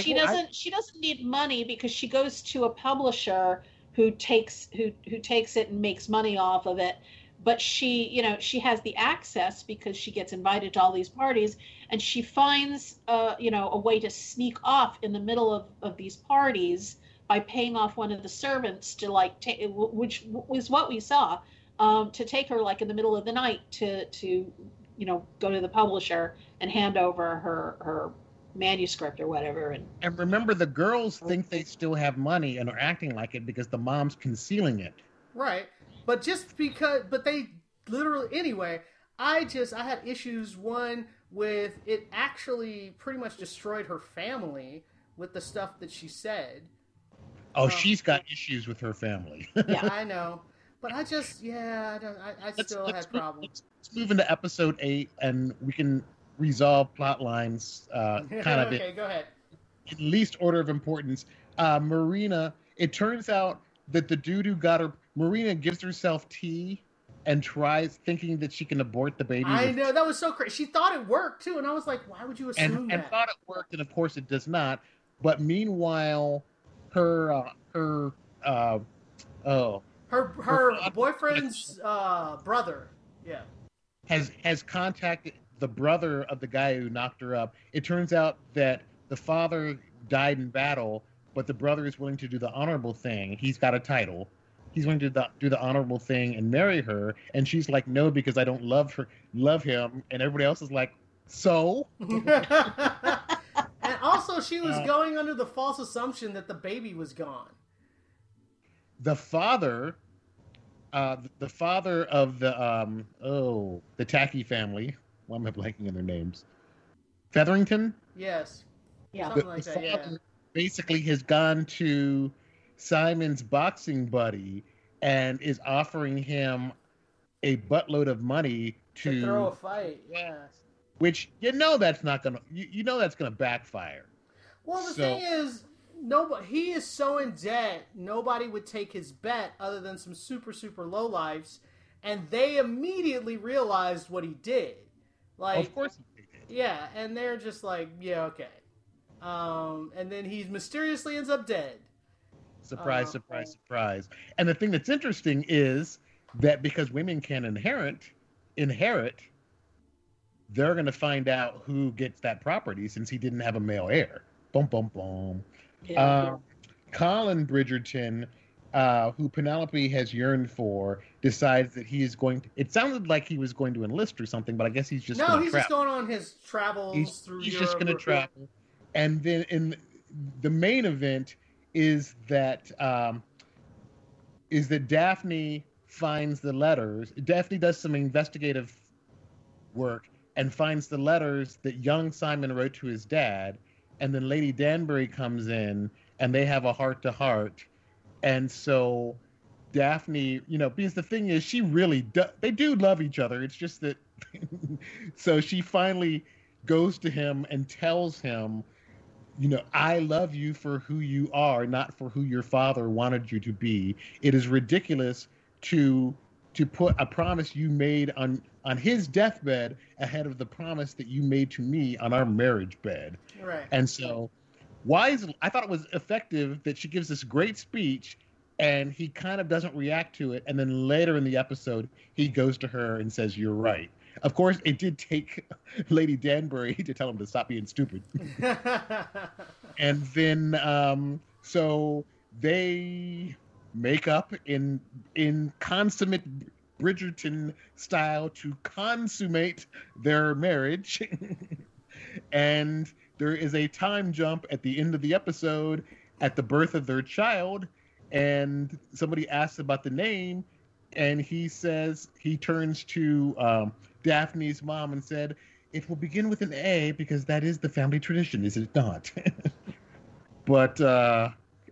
Speaker 2: She
Speaker 3: I-
Speaker 2: doesn't she doesn't need money because she goes to a publisher who takes who who takes it and makes money off of it. But she you know she has the access because she gets invited to all these parties and she finds uh you know a way to sneak off in the middle of of these parties by paying off one of the servants to like take which was what we saw um to take her like in the middle of the night to to you know go to the publisher and hand over her her manuscript or whatever and
Speaker 3: And remember, the girls think they still have money and are acting like it because the mom's concealing it.
Speaker 1: Right. But just because but they literally anyway, I just I had issues one with it actually pretty much destroyed her family with the stuff that she said.
Speaker 3: Oh,
Speaker 1: Um,
Speaker 3: she's got issues with her family.
Speaker 2: Yeah.
Speaker 1: I know, but I just yeah I don't, I, I
Speaker 3: Let's-
Speaker 1: still
Speaker 3: let's
Speaker 1: had
Speaker 3: move-
Speaker 1: problems.
Speaker 3: Let's, let's move into episode eight, and we can resolve plot lines uh, kind of
Speaker 1: okay, go ahead.
Speaker 3: in least order of importance. Uh, Marina. It turns out that the dude who got her, Marina, gives herself tea and tries thinking that she can abort the baby.
Speaker 1: I know that was so crazy. She thought it worked too, and I was like, why would you assume
Speaker 3: and,
Speaker 1: that?
Speaker 3: and thought it worked, and of course it does not. But meanwhile, her uh, her uh, oh
Speaker 1: her her
Speaker 3: her-
Speaker 1: boyfriend's uh, brother. Yeah.
Speaker 3: has has contacted the brother of the guy who knocked her up. It turns out that the father died in battle, but the brother is willing to do the honorable thing. He's got a title. He's willing to do the, do the honorable thing and marry her, and she's like, "No, because I don't love her, love him." And everybody else is like, "So."
Speaker 1: and also, she was
Speaker 3: Uh,
Speaker 1: going under the false assumption that the baby was gone.
Speaker 3: the father uh the father of the um oh the tacky family why am i blanking on their names featherington
Speaker 1: Yes.
Speaker 2: Yeah.
Speaker 1: Something
Speaker 3: the,
Speaker 1: like
Speaker 3: the
Speaker 1: that, yeah.
Speaker 3: basically has gone to simon's boxing buddy and is offering him a buttload of money
Speaker 1: To,
Speaker 3: to,
Speaker 1: throw a fight. Yeah.
Speaker 3: which you know that's not gonna you, you know that's gonna backfire
Speaker 1: Well, the
Speaker 3: So-
Speaker 1: thing is, nobody he is so in debt, nobody would take his bet other than some super super low lives, and they immediately realized what he did. Like,
Speaker 3: of course he did.
Speaker 1: yeah, and they're just like, yeah, okay. Um, and then he mysteriously ends up dead.
Speaker 3: Surprise,
Speaker 1: Uh,
Speaker 3: surprise, surprise. And the thing that's interesting is that because women can inherit, inherit, they're going to find out who gets that property since he didn't have a male heir. Boom, boom, boom.
Speaker 2: Yeah.
Speaker 3: Um, Colin Bridgerton, uh, who Penelope has yearned for, decides that he is going. To, it sounded like he was going to enlist or something, but I guess he's just
Speaker 1: no, he's
Speaker 3: travel
Speaker 1: just going on his travels
Speaker 3: he's,
Speaker 1: through
Speaker 3: he's
Speaker 1: Europe.
Speaker 3: just going to travel and then in the main event is that um, is that daphne finds the letters daphne does some investigative work and finds the letters that young simon wrote to his dad and then lady danbury comes in and they have a heart to heart and so daphne you know because the thing is she really do, they do love each other it's just that so she finally goes to him and tells him, you know, I love you for who you are, not for who your father wanted you to be. It is ridiculous to to put a promise you made on on his deathbed ahead of the promise that you made to me on our marriage bed.
Speaker 1: Right.
Speaker 3: And so, wise, I thought it was effective that she gives this great speech and he kind of doesn't react to it. And then later in the episode, he goes to her and says, You're right. Of course, it did take Lady Danbury to tell him to stop being stupid. And then, um, so they make up in in consummate Bridgerton style to consummate their marriage. and there is a time jump at the end of the episode at the birth of their child and somebody asks about the name and he says he turns to um, daphne's mom and said it will begin with an a because that is the family tradition is it not? But uh,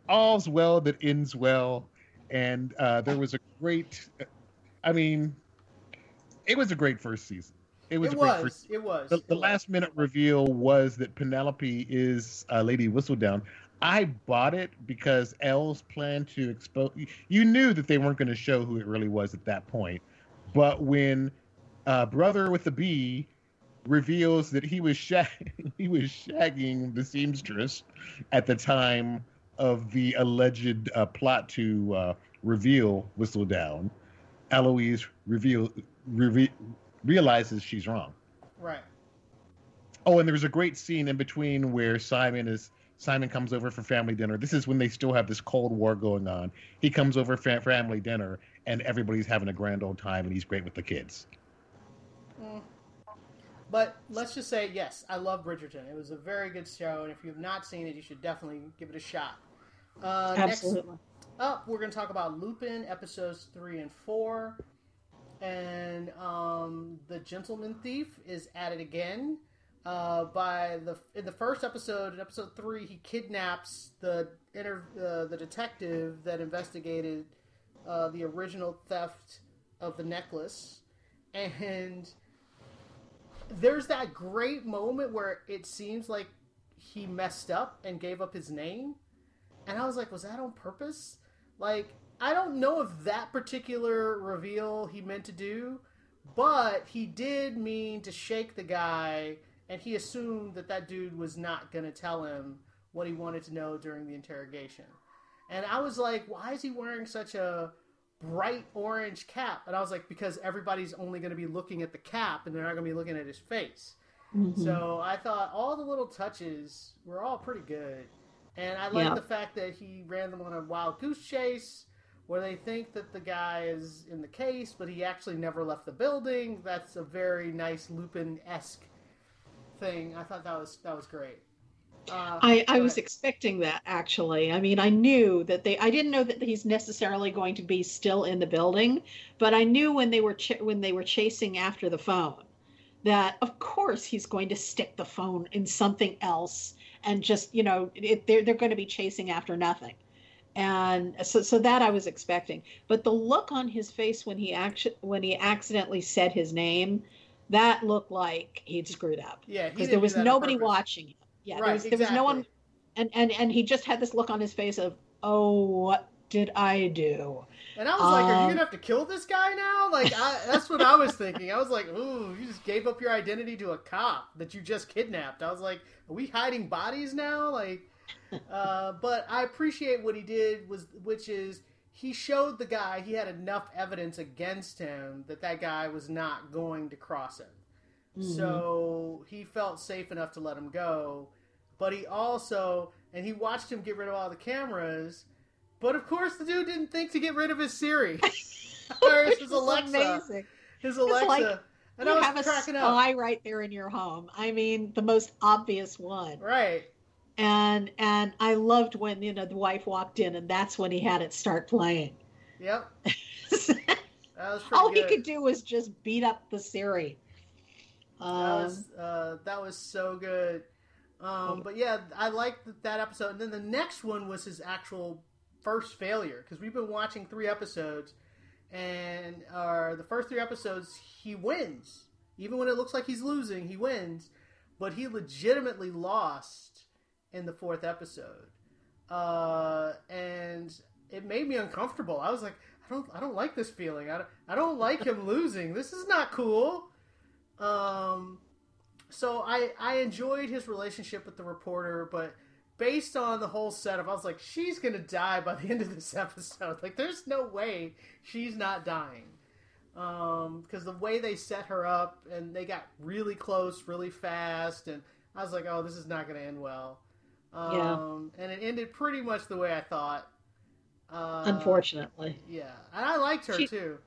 Speaker 3: all's well that ends well and uh, there was a great i mean it was a great first season it was
Speaker 1: it was. It was.
Speaker 3: the,
Speaker 1: It
Speaker 3: the
Speaker 1: was.
Speaker 3: last minute reveal was that Penelope is uh, Lady Whistledown. I bought it because L's plan to expose. You knew that they weren't going to show who it really was at that point, but when uh, Brother with the B reveals that he was shag- he was shagging the seamstress at the time of the alleged uh, plot to uh, reveal Whistledown, Eloise reveal reve- realizes she's wrong.
Speaker 1: Right.
Speaker 3: Oh, and there's a great scene in between where Simon is Simon comes over for family dinner. This is when they still have this Cold War going on. He comes over for family dinner, and everybody's having a grand old time, and he's great with the kids.
Speaker 1: But let's just say, yes, I love Bridgerton. It was a very good show, and if you have not seen it, you should definitely give it a shot. Uh,
Speaker 2: Absolutely.
Speaker 1: Next up, we're going to talk about Lupin episodes three and four, and um, the gentleman thief is at it again. Uh, by the in the first episode, in episode three, he kidnaps the inter, uh, the detective that investigated uh, the original theft of the necklace, and there's that great moment where it seems like he messed up and gave up his name, and I was like, was that on purpose? Like, I don't know if that particular reveal he meant to do, but he did mean to shake the guy, and he assumed that that dude was not going to tell him what he wanted to know during the interrogation. And I was like, why is he wearing such a bright orange cap? And I was like, because everybody's only going to be looking at the cap and they're not going to be looking at his face.
Speaker 2: Mhm.
Speaker 1: So I thought all the little touches were all pretty good. And I like
Speaker 2: Yeah.
Speaker 1: the fact that he ran them on a wild goose chase where they think that the guy is in the case, but he actually never left the building. That's a very nice Lupin esque thing. I thought that was that was great. Uh,
Speaker 2: I, I was expecting that actually. I mean, I knew that they. I didn't know that he's necessarily going to be still in the building, but I knew when they were ch- when they were chasing after the phone, that of course he's going to stick the phone in something else and just you know it, they're they're going to be chasing after nothing, and so so that I was expecting. But the look on his face when he actually when he accidentally said his name, that looked like he'd screwed up
Speaker 1: yeah,
Speaker 2: because there was nobody watching him. Yeah,
Speaker 1: right,
Speaker 2: there was there was no one and and and he just had this look on his face of oh what did i do
Speaker 1: And I was like, "Are you
Speaker 2: Um,
Speaker 1: gonna have to kill this guy now?" Like, I, that's what I was thinking. I was like, "Ooh, you just gave up your identity to a cop that you just kidnapped." I was like, "Are we hiding bodies now?" Like, uh, but I appreciate what he did was, which is he showed the guy he had enough evidence against him that that guy was not going to cross him. So he felt safe enough to let him go. But he also, and he watched him get rid of all the cameras. But of course, the dude didn't think to get rid of his Siri or his Alexa.
Speaker 2: amazing
Speaker 1: His Alexa.
Speaker 2: like,
Speaker 1: and I was
Speaker 2: have a
Speaker 1: cracking up.
Speaker 2: spy right there in your home i mean the most obvious one
Speaker 1: Right.
Speaker 2: And and i loved when you know the wife walked in and that's when he had it start playing
Speaker 1: Yep. That was
Speaker 2: all
Speaker 1: good.
Speaker 2: he could do was just beat up the siri
Speaker 1: That
Speaker 2: um,
Speaker 1: was uh, that was so good. Um, but yeah, I liked that episode. And then the next one was his actual first failure because we've been watching three episodes, and uh, the first three episodes he wins, even when it looks like he's losing, he wins. But he legitimately lost in the fourth episode, uh, and it made me uncomfortable. I was like, I don't, I don't like this feeling. I don't, I don't like him losing. This is not cool. Um, so I I enjoyed his relationship with the reporter, but based on the whole setup, I was like, she's gonna die by the end of this episode. Like, there's no way she's not dying. Um, because the way they set her up and they got really close, really fast, and I was like, oh, this is not gonna end well. Um, and it ended pretty much the way I thought. Uh,
Speaker 2: unfortunately
Speaker 1: Yeah, and I liked her
Speaker 2: She-
Speaker 1: too.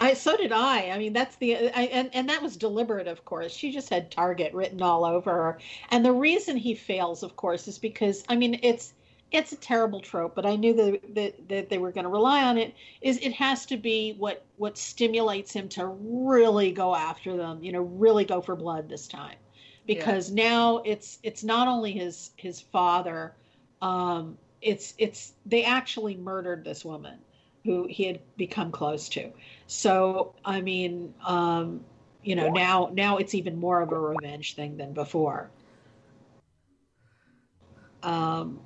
Speaker 2: I so did I. I mean, that's the I, and and that was deliberate, of course. She just had Target written all over her, and the reason he fails, of course, is because I mean it's it's a terrible trope, but I knew that that, that they were going to rely on it. Is it has to be what what stimulates him to really go after them, you know, really go for blood this time, because now it's it's not only his his father, um, it's it's they actually murdered this woman who he had become close to. So I mean, um, you know, now now it's even more of a revenge thing than before. Um,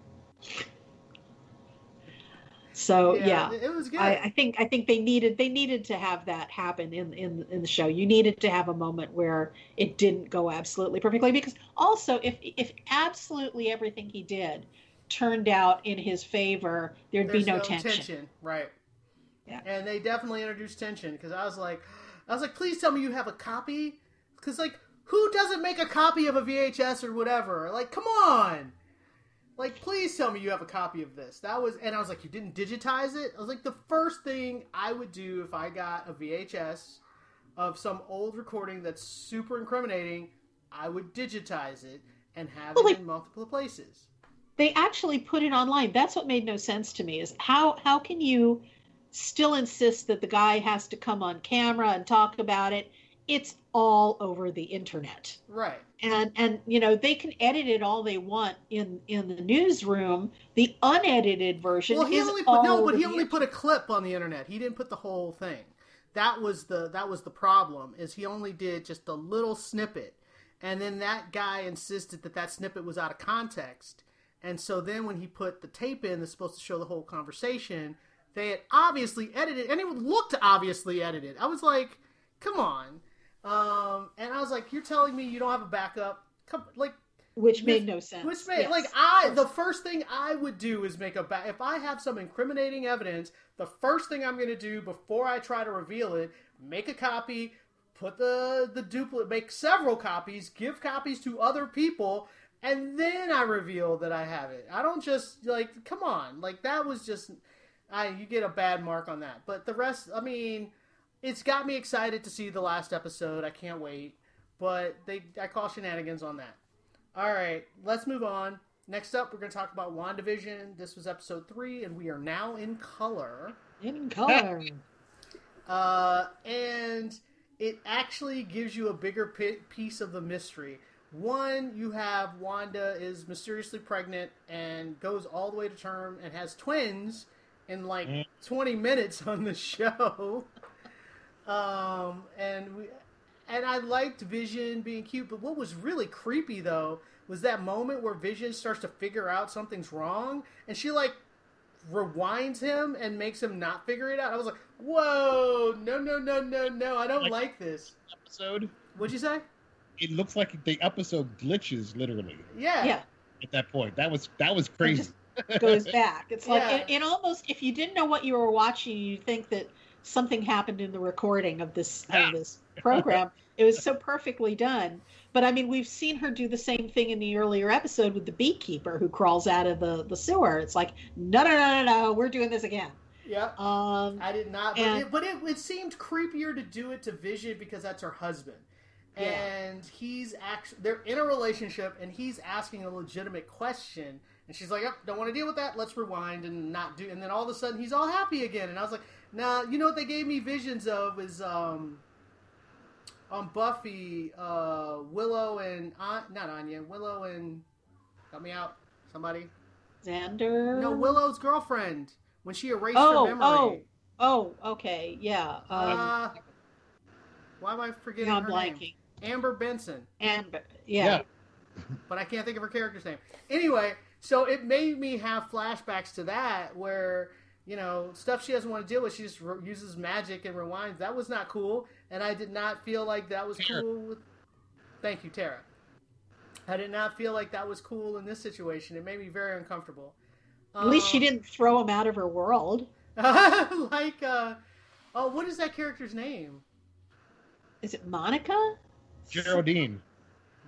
Speaker 2: so yeah,
Speaker 1: it was good.
Speaker 2: I, I think I think they needed they needed to have that happen in in in the show. You needed to have a moment where it didn't go absolutely perfectly because also if if absolutely everything he did turned out in his favor, there'd
Speaker 1: There's
Speaker 2: be no, tension.
Speaker 1: right?
Speaker 2: Yeah.
Speaker 1: And they definitely introduced tension because I was like, I was like, please tell me you have a copy, because like, who doesn't make a copy of a VHS or whatever? Like, come on, like, please tell me you have a copy of this. That was, and I was like, you didn't digitize it. I was like, the first thing I would do if I got a VHS of some old recording that's super incriminating, I would digitize it and have
Speaker 2: Well,
Speaker 1: it
Speaker 2: like-
Speaker 1: in multiple places.
Speaker 2: They actually put it online. That's what made no sense to me. Is how how can you still insist that the guy has to come on camera and talk about it it's all over the internet
Speaker 1: Right.
Speaker 2: and and you know they can edit it all they want in in the newsroom the unedited version
Speaker 1: Well, he
Speaker 2: is
Speaker 1: only put no, but he only put a clip on the internet. He didn't put the whole thing. That was the that was the problem. Is he only did just a little snippet, and then that guy insisted that that snippet was out of context. And so then when he put the tape in that's supposed to show the whole conversation, they had obviously edited, and it looked obviously edited. I was like, "Come on!" Um, and I was like, "You're telling me you don't have a backup? Come, like
Speaker 2: which made no sense
Speaker 1: which made
Speaker 2: Yes.
Speaker 1: like I the first thing I would do is make a back if I have some incriminating evidence, the first thing I'm gonna do before I try to reveal it, make a copy, put the the duplicate make several copies, give copies to other people, and then I reveal that I have it. I don't just like come on, like that was just I you get a bad mark on that. But the rest I mean, it's got me excited to see the last episode. I can't wait. But they I call shenanigans on that. All right, let's move on. Next up, we're going to talk about WandaVision. This was episode three, and we are now in color.
Speaker 2: in color
Speaker 1: Uh, and it actually gives you a bigger pi- piece of the mystery. One, you have Wanda is mysteriously pregnant and goes all the way to term and has twins in like 20 minutes on the show. Um, and we, and I liked Vision being cute, but what was really creepy though was that moment where Vision starts to figure out something's wrong, and she like rewinds him and makes him not figure it out. I was like, "Whoa, no, no, no, no, no! I don't
Speaker 3: Like-
Speaker 1: like this."
Speaker 3: Episode.
Speaker 1: What'd you say?
Speaker 3: It looks like the episode glitches literally
Speaker 1: Yeah,
Speaker 2: yeah
Speaker 3: at that point. That was that was crazy.
Speaker 2: just goes back it's like
Speaker 1: Yeah.
Speaker 2: it, it almost if you didn't know what you were watching you'd think that something happened in the recording of this
Speaker 3: Yeah.
Speaker 2: of this program it was so perfectly done but i mean we've seen her do the same thing in the earlier episode with the beekeeper who crawls out of the the sewer it's like no no no no no we're doing this again
Speaker 1: yeah.
Speaker 2: um
Speaker 1: I did not, but,
Speaker 2: And-
Speaker 1: it, but it, it seemed creepier to do it to Vision because that's her husband,
Speaker 2: Yeah.
Speaker 1: and he's actually they're in a relationship, and he's asking a legitimate question, and she's like, "Yep, don't want to deal with that. Let's rewind and not do." And then all of a sudden, he's all happy again, and I was like, "Now, you know what they gave me visions of is um." On Buffy, uh, Willow and An- not Anya, Willow and help me out, somebody.
Speaker 2: xander
Speaker 1: No, Willow's girlfriend when she erased
Speaker 2: Oh,
Speaker 1: her memory.
Speaker 2: oh oh okay yeah um
Speaker 1: Uh, why am I forgetting
Speaker 2: now i'm
Speaker 1: her
Speaker 2: blanking
Speaker 1: name? Amber Benson,
Speaker 2: and yeah,
Speaker 3: Yeah.
Speaker 1: but I can't think of her character's name. Anyway, so it made me have flashbacks to that where you know stuff she doesn't want to deal with. She just re- uses magic and rewinds. That was not cool, and I did not feel like that was
Speaker 3: Tara.
Speaker 1: cool. With... Thank you, Tara. I did not feel like that was cool in this situation. It made me very uncomfortable.
Speaker 2: at least she
Speaker 1: Um,
Speaker 2: didn't throw him out of her world
Speaker 1: like, uh, oh, what is that character's name?
Speaker 2: is it monica
Speaker 3: Geraldine.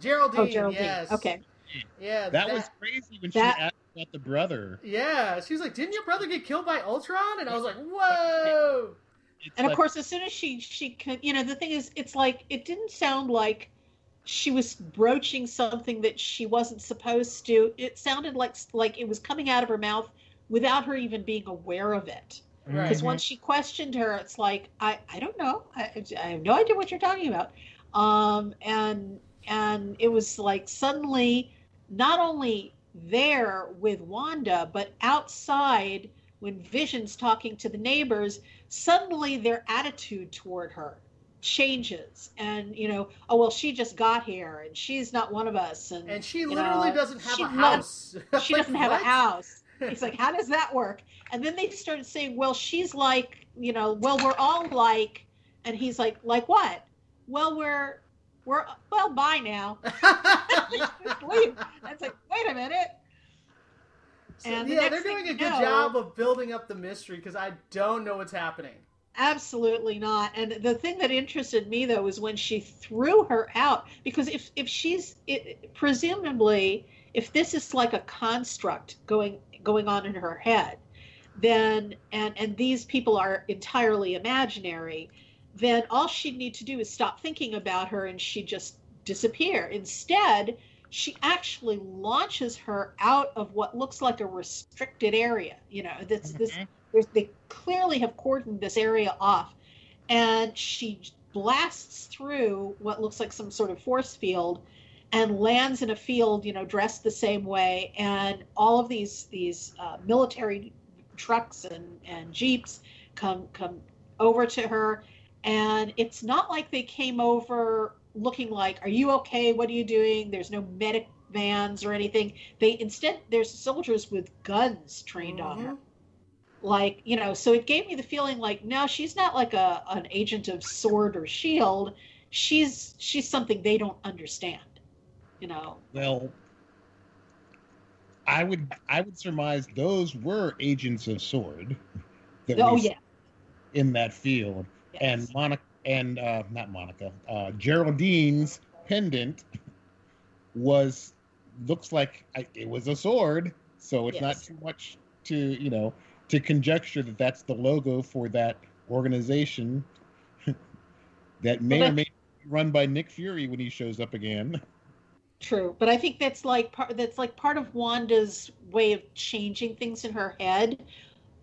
Speaker 1: Geraldine.
Speaker 2: oh geraldine
Speaker 1: Yes.
Speaker 2: okay
Speaker 1: Yeah,
Speaker 3: That, was crazy when
Speaker 2: that-
Speaker 3: she asked about the brother.
Speaker 1: Yeah, she was like, "Didn't your brother get killed by Ultron?" And I was like, "Whoa!"
Speaker 3: It's
Speaker 2: and of course as soon as she she con- you know the thing is it's like it didn't sound like she was broaching something that she wasn't supposed to it sounded like like it was coming out of her mouth without her even being aware of it
Speaker 1: Right.
Speaker 2: because once she questioned her it's like i i don't know I, I have no idea what you're talking about um and and it was like suddenly not only there with wanda but outside when vision's talking to the neighbors suddenly their attitude toward her changes and you know oh well she just got here and she's not one of us and
Speaker 1: And she literally
Speaker 2: know,
Speaker 1: doesn't have a
Speaker 2: not-
Speaker 1: house.
Speaker 2: she
Speaker 1: Like,
Speaker 2: doesn't have
Speaker 1: what?
Speaker 2: a house He's like, how does that work? And then they started saying, well, she's like, you know, well, we're all like, and he's like, like what? Well, we're, we're, well, bye now. Just leave. And it's like, wait a minute.
Speaker 1: So,
Speaker 2: And the
Speaker 1: yeah, they're doing a good
Speaker 2: know-
Speaker 1: job of building up the mystery because I don't know what's happening.
Speaker 2: Absolutely not. And the thing that interested me though was when she threw her out because if if she's it, presumably if this is like a construct going going on in her head, then and and these people are entirely imaginary, then all she'd need to do is stop thinking about her and she'd just disappear. Instead, she actually launches her out of what looks like a restricted area. You know, this this
Speaker 3: Mhm.
Speaker 2: there's, they clearly have cordoned this area off and she blasts through what looks like some sort of force field and lands in a field, you know, dressed the same way. And all of these these uh, military trucks and, and jeeps come come over to her. And it's not like they came over looking like, "Are you okay? What are you doing?" There's no medic vans or anything. They instead there's soldiers with guns trained on her. Mm-hmm. Like you know, so it gave me the feeling like no, she's not like a an agent of sword or shield. She's she's something they don't understand. You know.
Speaker 3: Well, I would I would surmise those were agents of sword. That
Speaker 2: Oh yeah.
Speaker 3: in that field, and. Monica and uh, not Monica, uh, Geraldine's pendant was looks like I, it was a sword, so it's not too much to you know to conjecture that that's the logo for that organization that may
Speaker 2: Well,
Speaker 3: or may be run by Nick Fury when he shows up again.
Speaker 2: True, but I think that's like part that's like part of Wanda's way of changing things in her head.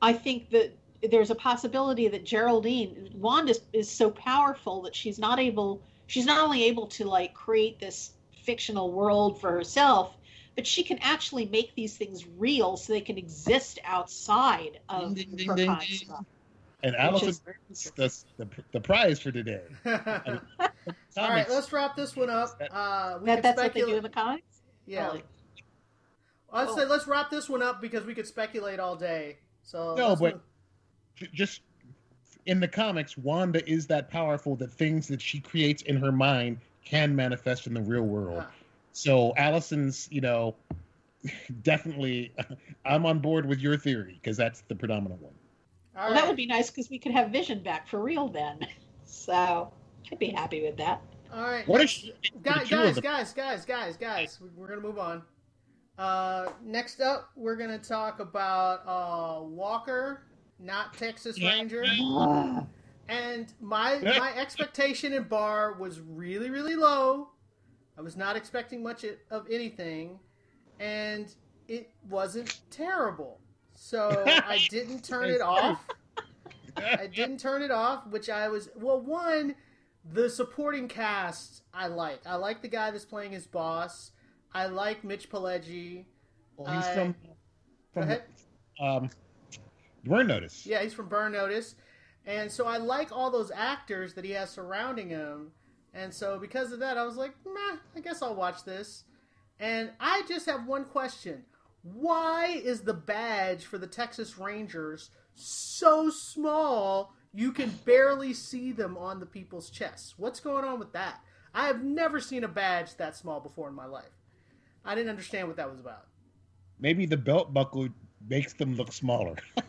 Speaker 2: I think that there's a possibility that Geraldine Wanda is, is so powerful that she's not able she's not only able to like create this fictional world for herself, but she can actually make these things real so they can exist outside of
Speaker 3: Ding, ding,
Speaker 2: her
Speaker 3: ding,
Speaker 2: kind
Speaker 3: And Allison
Speaker 2: is-
Speaker 3: that's the, the prize for today.
Speaker 1: All right, let's wrap this one up. Uh, we
Speaker 2: That,
Speaker 1: can
Speaker 2: that's what they do in the comics.
Speaker 1: yeah,
Speaker 2: Really?
Speaker 1: I'd
Speaker 2: Oh.
Speaker 1: say let's wrap this one up because we could speculate all day. So
Speaker 3: No, but-
Speaker 1: move-
Speaker 3: J- just in the comics, Wanda is that powerful that things that she creates in her mind can manifest in the real world.
Speaker 1: Ah.
Speaker 3: So Allison's, you know, definitely, I'm on board with your theory because that's the predominant one.
Speaker 1: all
Speaker 2: Well,
Speaker 1: right.
Speaker 2: that would be nice because we could have Vision back for real then. So I'd be happy with that.
Speaker 1: All right.
Speaker 3: What
Speaker 1: is
Speaker 3: next- she,
Speaker 1: guys,
Speaker 3: the
Speaker 1: guys,
Speaker 3: them-
Speaker 1: guys, guys, guys, guys, we- we're gonna move on. Uh, next up, we're gonna talk about uh, Walker, not Texas Ranger. And my my expectation in bar was really really low. I was not expecting much of anything, and it wasn't terrible. So I didn't turn it off. I didn't turn it off, which I was well. One, the supporting cast I like. I like the guy that's playing his boss. I like Mitch Pileggi.
Speaker 3: Well, he's
Speaker 1: I-
Speaker 3: from,
Speaker 1: Go
Speaker 3: from
Speaker 1: ahead.
Speaker 3: um, Burn Notice.
Speaker 1: Yeah, he's from Burn Notice. And so I like all those actors that he has surrounding him. And so because of that, I was like, meh, I guess I'll watch this. And I just have one question. Why is the badge for the Texas Rangers so small you can barely see them on the people's chests? What's going on with that? I have never seen a badge that small before in my life. I didn't understand what that was about.
Speaker 3: Maybe the belt buckle makes them look smaller.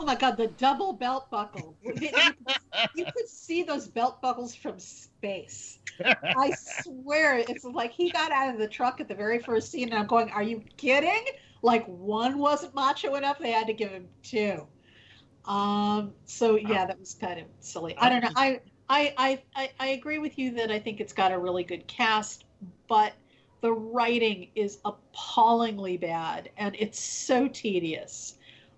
Speaker 2: Oh my god, the double belt buckle. You could, see those belt buckles from space. I swear, it's like he got out of the truck at the very first scene, and I'm going, Are you kidding? Like one wasn't macho enough, they had to give him two. Um, so yeah, that was kind of silly. I don't know. I I I I agree with you that I think it's got a really good cast, but the writing is appallingly bad and it's so tedious.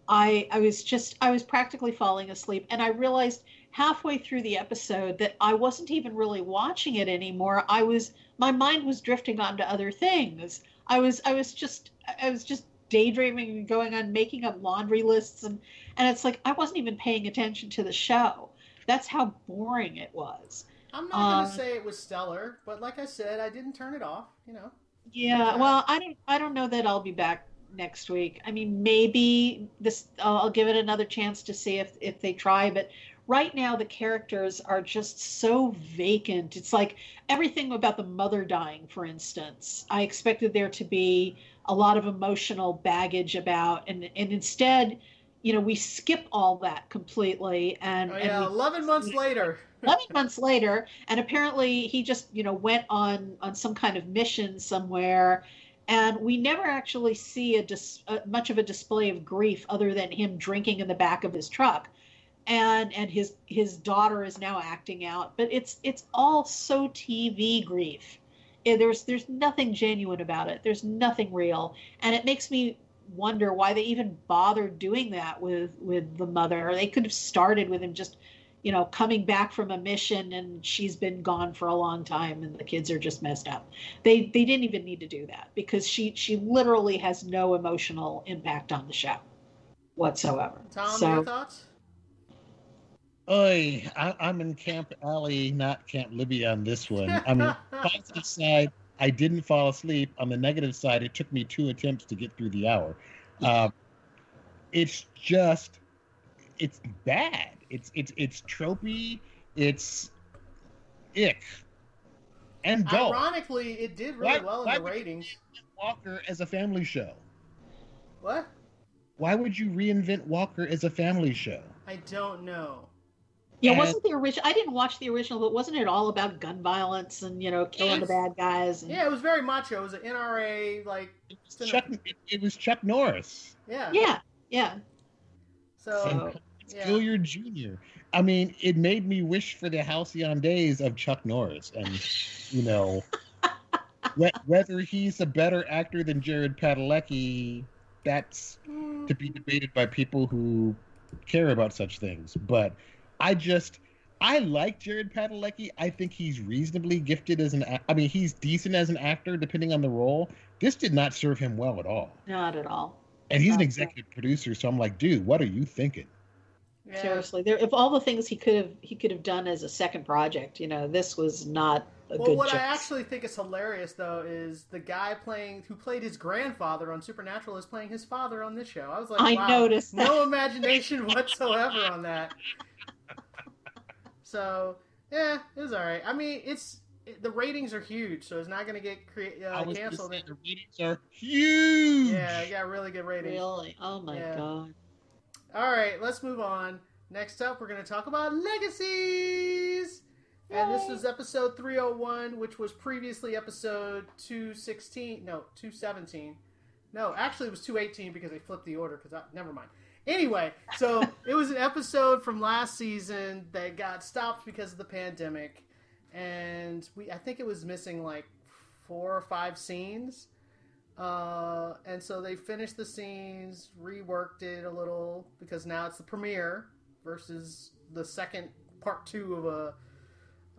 Speaker 2: I I was just I was practically falling asleep and I realized halfway through the episode that I wasn't even really watching it anymore. I was my mind was drifting on to other things. I was I was just I was just daydreaming and going on making up laundry lists and and it's like I wasn't even paying attention to the show. That's how boring it was.
Speaker 1: I'm not going
Speaker 2: Uh,
Speaker 1: to say it was stellar, but like I said, I didn't turn it off, you know.
Speaker 2: Yeah, well, I don't I don't know that I'll be back next week. I mean, maybe this I'll, I'll give it another chance to see if if they try, but right now the characters are just so vacant. It's like everything about the mother dying, for instance. I expected there to be a lot of emotional baggage about and and instead, you know, we skip all that completely and
Speaker 1: Oh
Speaker 2: and
Speaker 1: yeah,
Speaker 2: we
Speaker 1: 11 months later.
Speaker 2: 11 months later and apparently he just you know went on on some kind of mission somewhere and we never actually see a dis, uh, much of a display of grief other than him drinking in the back of his truck. And and his his daughter is now acting out but it's it's all so tv grief. There's there's nothing genuine about it. There's nothing real. And it makes me wonder why they even bothered doing that with with the mother they could have started with him just you know, coming back from a mission and she's been gone for a long time and the kids are just messed up. They they didn't even need to do that because she she literally has no emotional impact on the show whatsoever.
Speaker 1: Tom,
Speaker 2: so
Speaker 1: your thoughts?
Speaker 3: Oy, I, I'm in Camp Alley, not Camp Libby on this one. I mean, positive side, I didn't fall asleep. On the negative side, it took me two attempts to get through the hour. Um, it's just, it's bad. It's it's it's tropey. It's ick and dull.
Speaker 1: Ironically, it did really
Speaker 3: Why-
Speaker 1: well in
Speaker 3: why
Speaker 1: the
Speaker 3: would you
Speaker 1: ratings.
Speaker 3: Walker as a family show.
Speaker 1: What?
Speaker 3: Why would you reinvent Walker as a family show?
Speaker 1: I don't know.
Speaker 2: yeah,
Speaker 3: and-
Speaker 2: wasn't the original? I didn't watch the original, but wasn't it all about gun violence and you know killing the bad guys? And,
Speaker 1: Yeah, it was very macho. It was an NRA, like,
Speaker 3: It was Chuck, it, it was Chuck Norris.
Speaker 1: yeah.
Speaker 2: yeah, yeah.
Speaker 1: So,
Speaker 2: So-
Speaker 3: Gilliard Jr. I mean, it made me wish for the halcyon days of Chuck Norris, and you know, whe- whether he's a better actor than Jared Padalecki, that's hmm. to be debated by people who care about such things. But I just, I like Jared Padalecki. I think he's reasonably gifted as an. I mean, he's decent as an actor, depending on the role. This did not serve him well at all,
Speaker 2: Not at all.
Speaker 3: and he's an executive producer. So I'm like, dude, what are you thinking?
Speaker 1: Yeah.
Speaker 2: Seriously, there. If all the things he could have he could have done as a second project, you know, this was not a
Speaker 1: Well,
Speaker 2: good
Speaker 1: what I actually think is hilarious, though, is the guy playing who played his grandfather on Supernatural is playing his father on this show. I was like,
Speaker 2: I
Speaker 1: wow,
Speaker 2: noticed that.
Speaker 1: no imagination whatsoever on that. So, yeah, it was all right. I mean, it's the ratings are huge, so it's not going to get
Speaker 3: I
Speaker 1: uh,
Speaker 3: was
Speaker 1: canceled.
Speaker 3: the ratings are huge.
Speaker 1: Yeah, you got really good ratings.
Speaker 2: Really? Oh my
Speaker 1: Yeah.
Speaker 2: god.
Speaker 1: All right, let's move on. Next up, we're going to talk about legacies. And this
Speaker 2: Yay.
Speaker 1: is episode 301, which was previously episode 216. No, 217. No, actually, it was 218 because they flipped the order. Because never mind. Anyway, so it was an episode from last season that got stopped because of the pandemic, and we I think it was missing like four or five scenes. Uh, and so they finished the scenes, reworked it a little because now it's the premiere versus the second part two of a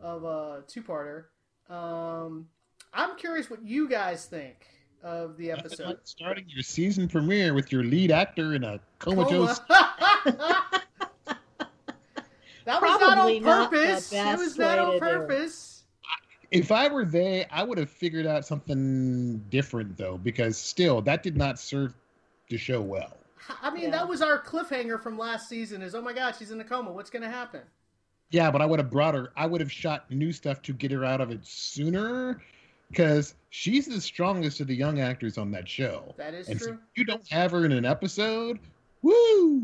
Speaker 1: of a two parter. Um, I'm curious what you guys think of the episode.
Speaker 3: like starting your season premiere with your lead actor in a comatose.
Speaker 1: Coma. that was not
Speaker 2: Probably
Speaker 1: on
Speaker 2: not the
Speaker 1: purpose. it was not on
Speaker 2: to do
Speaker 1: purpose.
Speaker 3: If I were they, I would have figured out something different though, because still that did not serve the show well.
Speaker 1: I mean,
Speaker 2: Yeah.
Speaker 1: that was our cliffhanger from last season. Is oh my god, she's in a coma. What's going to happen?
Speaker 3: Yeah, but I would have brought her. I would have shot new stuff to get her out of it sooner, because she's the strongest of the young actors on that show.
Speaker 1: That is
Speaker 3: and
Speaker 1: true.
Speaker 3: if you don't have her in an episode. Woo!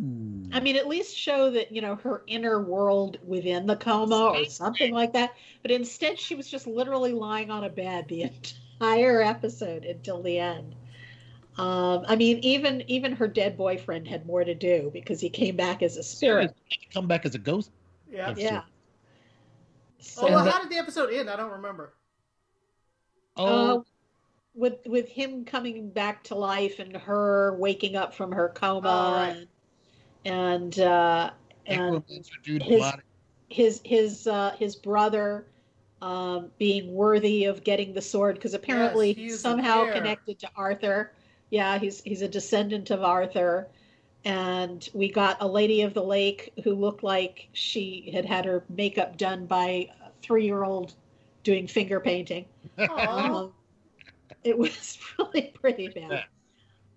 Speaker 2: I mean, at least show that you know her inner world within the coma or something like that. But instead, she was just literally lying on a bed the entire episode until the end. Um, I mean, even even her dead boyfriend had more to do because he came back as a spirit.
Speaker 3: come back as a ghost.
Speaker 1: Yeah.
Speaker 2: Yeah.
Speaker 3: true.
Speaker 1: Oh, well, how did the episode end? I don't remember.
Speaker 3: Oh,
Speaker 2: uh, with with him coming back to life and her waking up from her coma,
Speaker 1: Oh, right.
Speaker 2: and uh, and his- his his uh, his brother um, being worthy of getting the sword because apparently
Speaker 1: Yes,
Speaker 2: he's somehow connected to Arthur. Yeah, he's he's a descendant of Arthur, and we got a lady of the lake who looked like she had had her makeup done by a three year old doing finger painting. Um, it was really pretty bad.
Speaker 3: Yeah.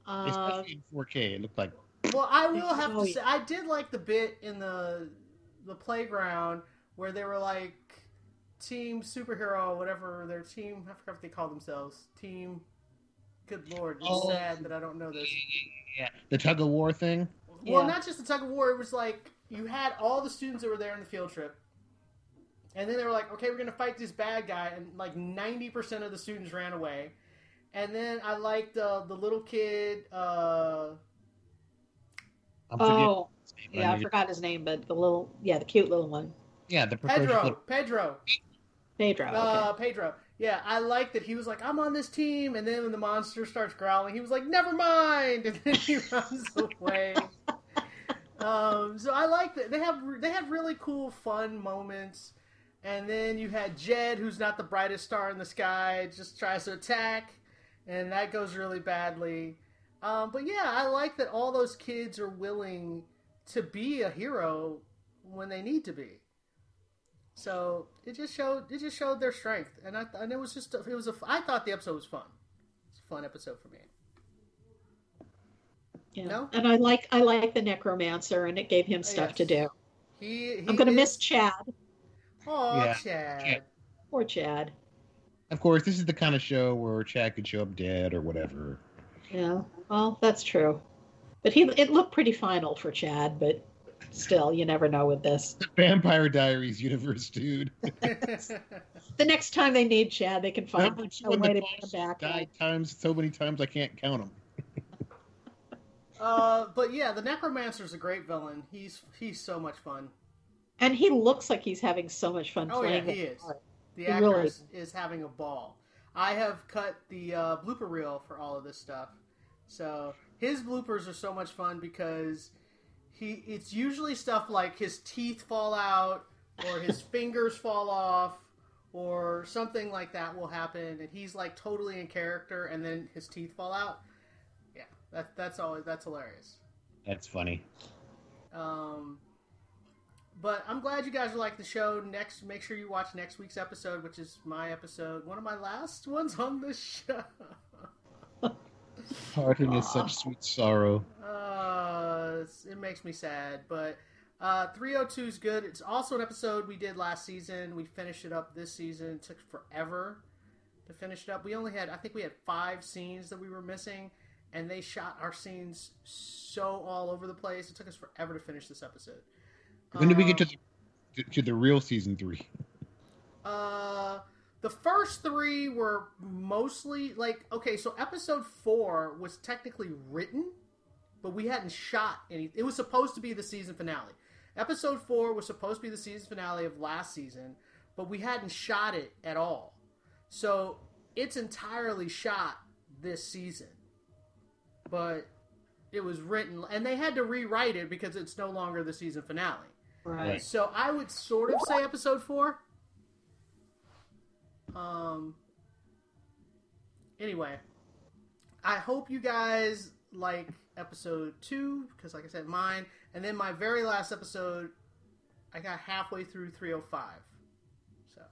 Speaker 2: Um,
Speaker 3: Especially in 4K, it looked like
Speaker 1: Well, I will have to say, I did like the bit in the the playground where they were like team superhero, whatever their team. I forgot what they call themselves. Team. Good lord, it's
Speaker 3: Oh.
Speaker 1: sad that I don't know this.
Speaker 3: yeah, the tug of war thing.
Speaker 1: Well,
Speaker 2: Yeah.
Speaker 1: not just the tug of war. It was like you had all the students that were there in the field trip, and then they were like, "Okay, we're gonna fight this bad guy," and like ninety percent of the students ran away. And then I liked uh, the little kid. Uh,
Speaker 3: I'm
Speaker 2: oh,
Speaker 3: name,
Speaker 2: yeah, I
Speaker 3: knew-
Speaker 2: forgot his name, but the little, yeah, the cute little one,
Speaker 3: yeah, the
Speaker 1: Pedro,
Speaker 3: little-
Speaker 1: Pedro,
Speaker 2: Pedro. Okay.
Speaker 1: uh, Pedro. Yeah, I like that he was like, "I'm on this team," and then when the monster starts growling, he was like, "Never mind," and then he runs away. um, so I like that they have they have really cool, fun moments. And then you had Jed, who's not the brightest star in the sky, just tries to attack, and that goes really badly. Um, but yeah, I like that all those kids are willing to be a hero when they need to be. So it just showed it just showed their strength, and I and it was just it was a I thought the episode was fun. It's a fun episode for me.
Speaker 2: Yeah.
Speaker 1: No?
Speaker 2: And I like I like the necromancer, and it gave him stuff to do.
Speaker 1: He, he
Speaker 2: I'm gonna
Speaker 1: is-
Speaker 2: miss Chad.
Speaker 1: Oh,
Speaker 3: Yeah.
Speaker 1: Chad.
Speaker 3: Chad.
Speaker 2: Poor Chad.
Speaker 3: Of course, this is the kind of show where Chad could show up dead or whatever.
Speaker 2: Yeah. Well, that's true. But he it looked pretty final for Chad, but still, you never know with this.
Speaker 3: Vampire Diaries universe, dude.
Speaker 2: The next time they need Chad, they can find
Speaker 3: Number
Speaker 2: a way
Speaker 3: in
Speaker 2: to bring him back.
Speaker 3: died times so many times I can't count them.
Speaker 1: uh, but yeah, the Necromancer's a great villain. He's he's so much fun.
Speaker 2: And he looks like he's having so much fun
Speaker 1: Oh yeah,
Speaker 2: playing.
Speaker 1: he is.
Speaker 2: part.
Speaker 1: The
Speaker 2: He
Speaker 1: actor
Speaker 2: really
Speaker 1: is, is having a ball. I have cut the uh, blooper reel for all of this stuff, so his bloopers are so much fun because he it's usually stuff like his teeth fall out or his fingers fall off or something like that will happen, and he's like totally in character, and then his teeth fall out. Yeah, that that's always that's hilarious.
Speaker 3: That's funny.
Speaker 1: Um, but I'm glad you guys like the show. Next, make sure you watch next week's episode, which is my episode, one of my last ones on the show.
Speaker 3: Parting is such sweet sorrow.
Speaker 1: Uh, it makes me sad, but uh, 302 is good. It's also an episode we did last season. We finished it up this season. It took forever to finish it up. We only had, I think we had five scenes that we were missing, and they shot our scenes so all over the place. It took us forever to finish this episode.
Speaker 3: When did we get to
Speaker 1: Um,
Speaker 3: the to, to the real season three?
Speaker 1: Uh, the first three were mostly like okay. So episode four was technically written, but we hadn't shot any. It was supposed to be the season finale. Episode four was supposed to be the season finale of last season, but we hadn't shot it at all. So it's entirely shot this season, but it was written, and they had to rewrite it because it's no longer the season finale.
Speaker 2: Right.
Speaker 1: So I would sort of say episode four. Um. Anyway, I hope you guys like episode two because, like I said, mine, and then my very last episode, I got halfway through 305. So,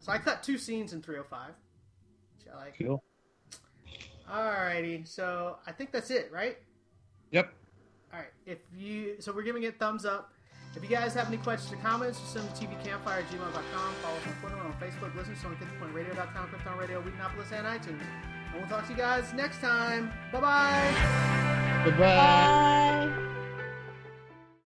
Speaker 1: so I cut two scenes in 305. Which I like.
Speaker 3: Cool.
Speaker 1: Alrighty, so I think that's it, right?
Speaker 3: Yep.
Speaker 1: All right. If you so we're giving it thumbs up. If you guys have any questions or comments, just send them to tvcampfire at gmail.com. Follow us on Twitter on Facebook. Listen to us on 50.radio.com, Krypton Radio, Weeknopolis, and iTunes. And we'll talk to you guys next time. Bye-bye.
Speaker 3: Goodbye.
Speaker 2: Bye.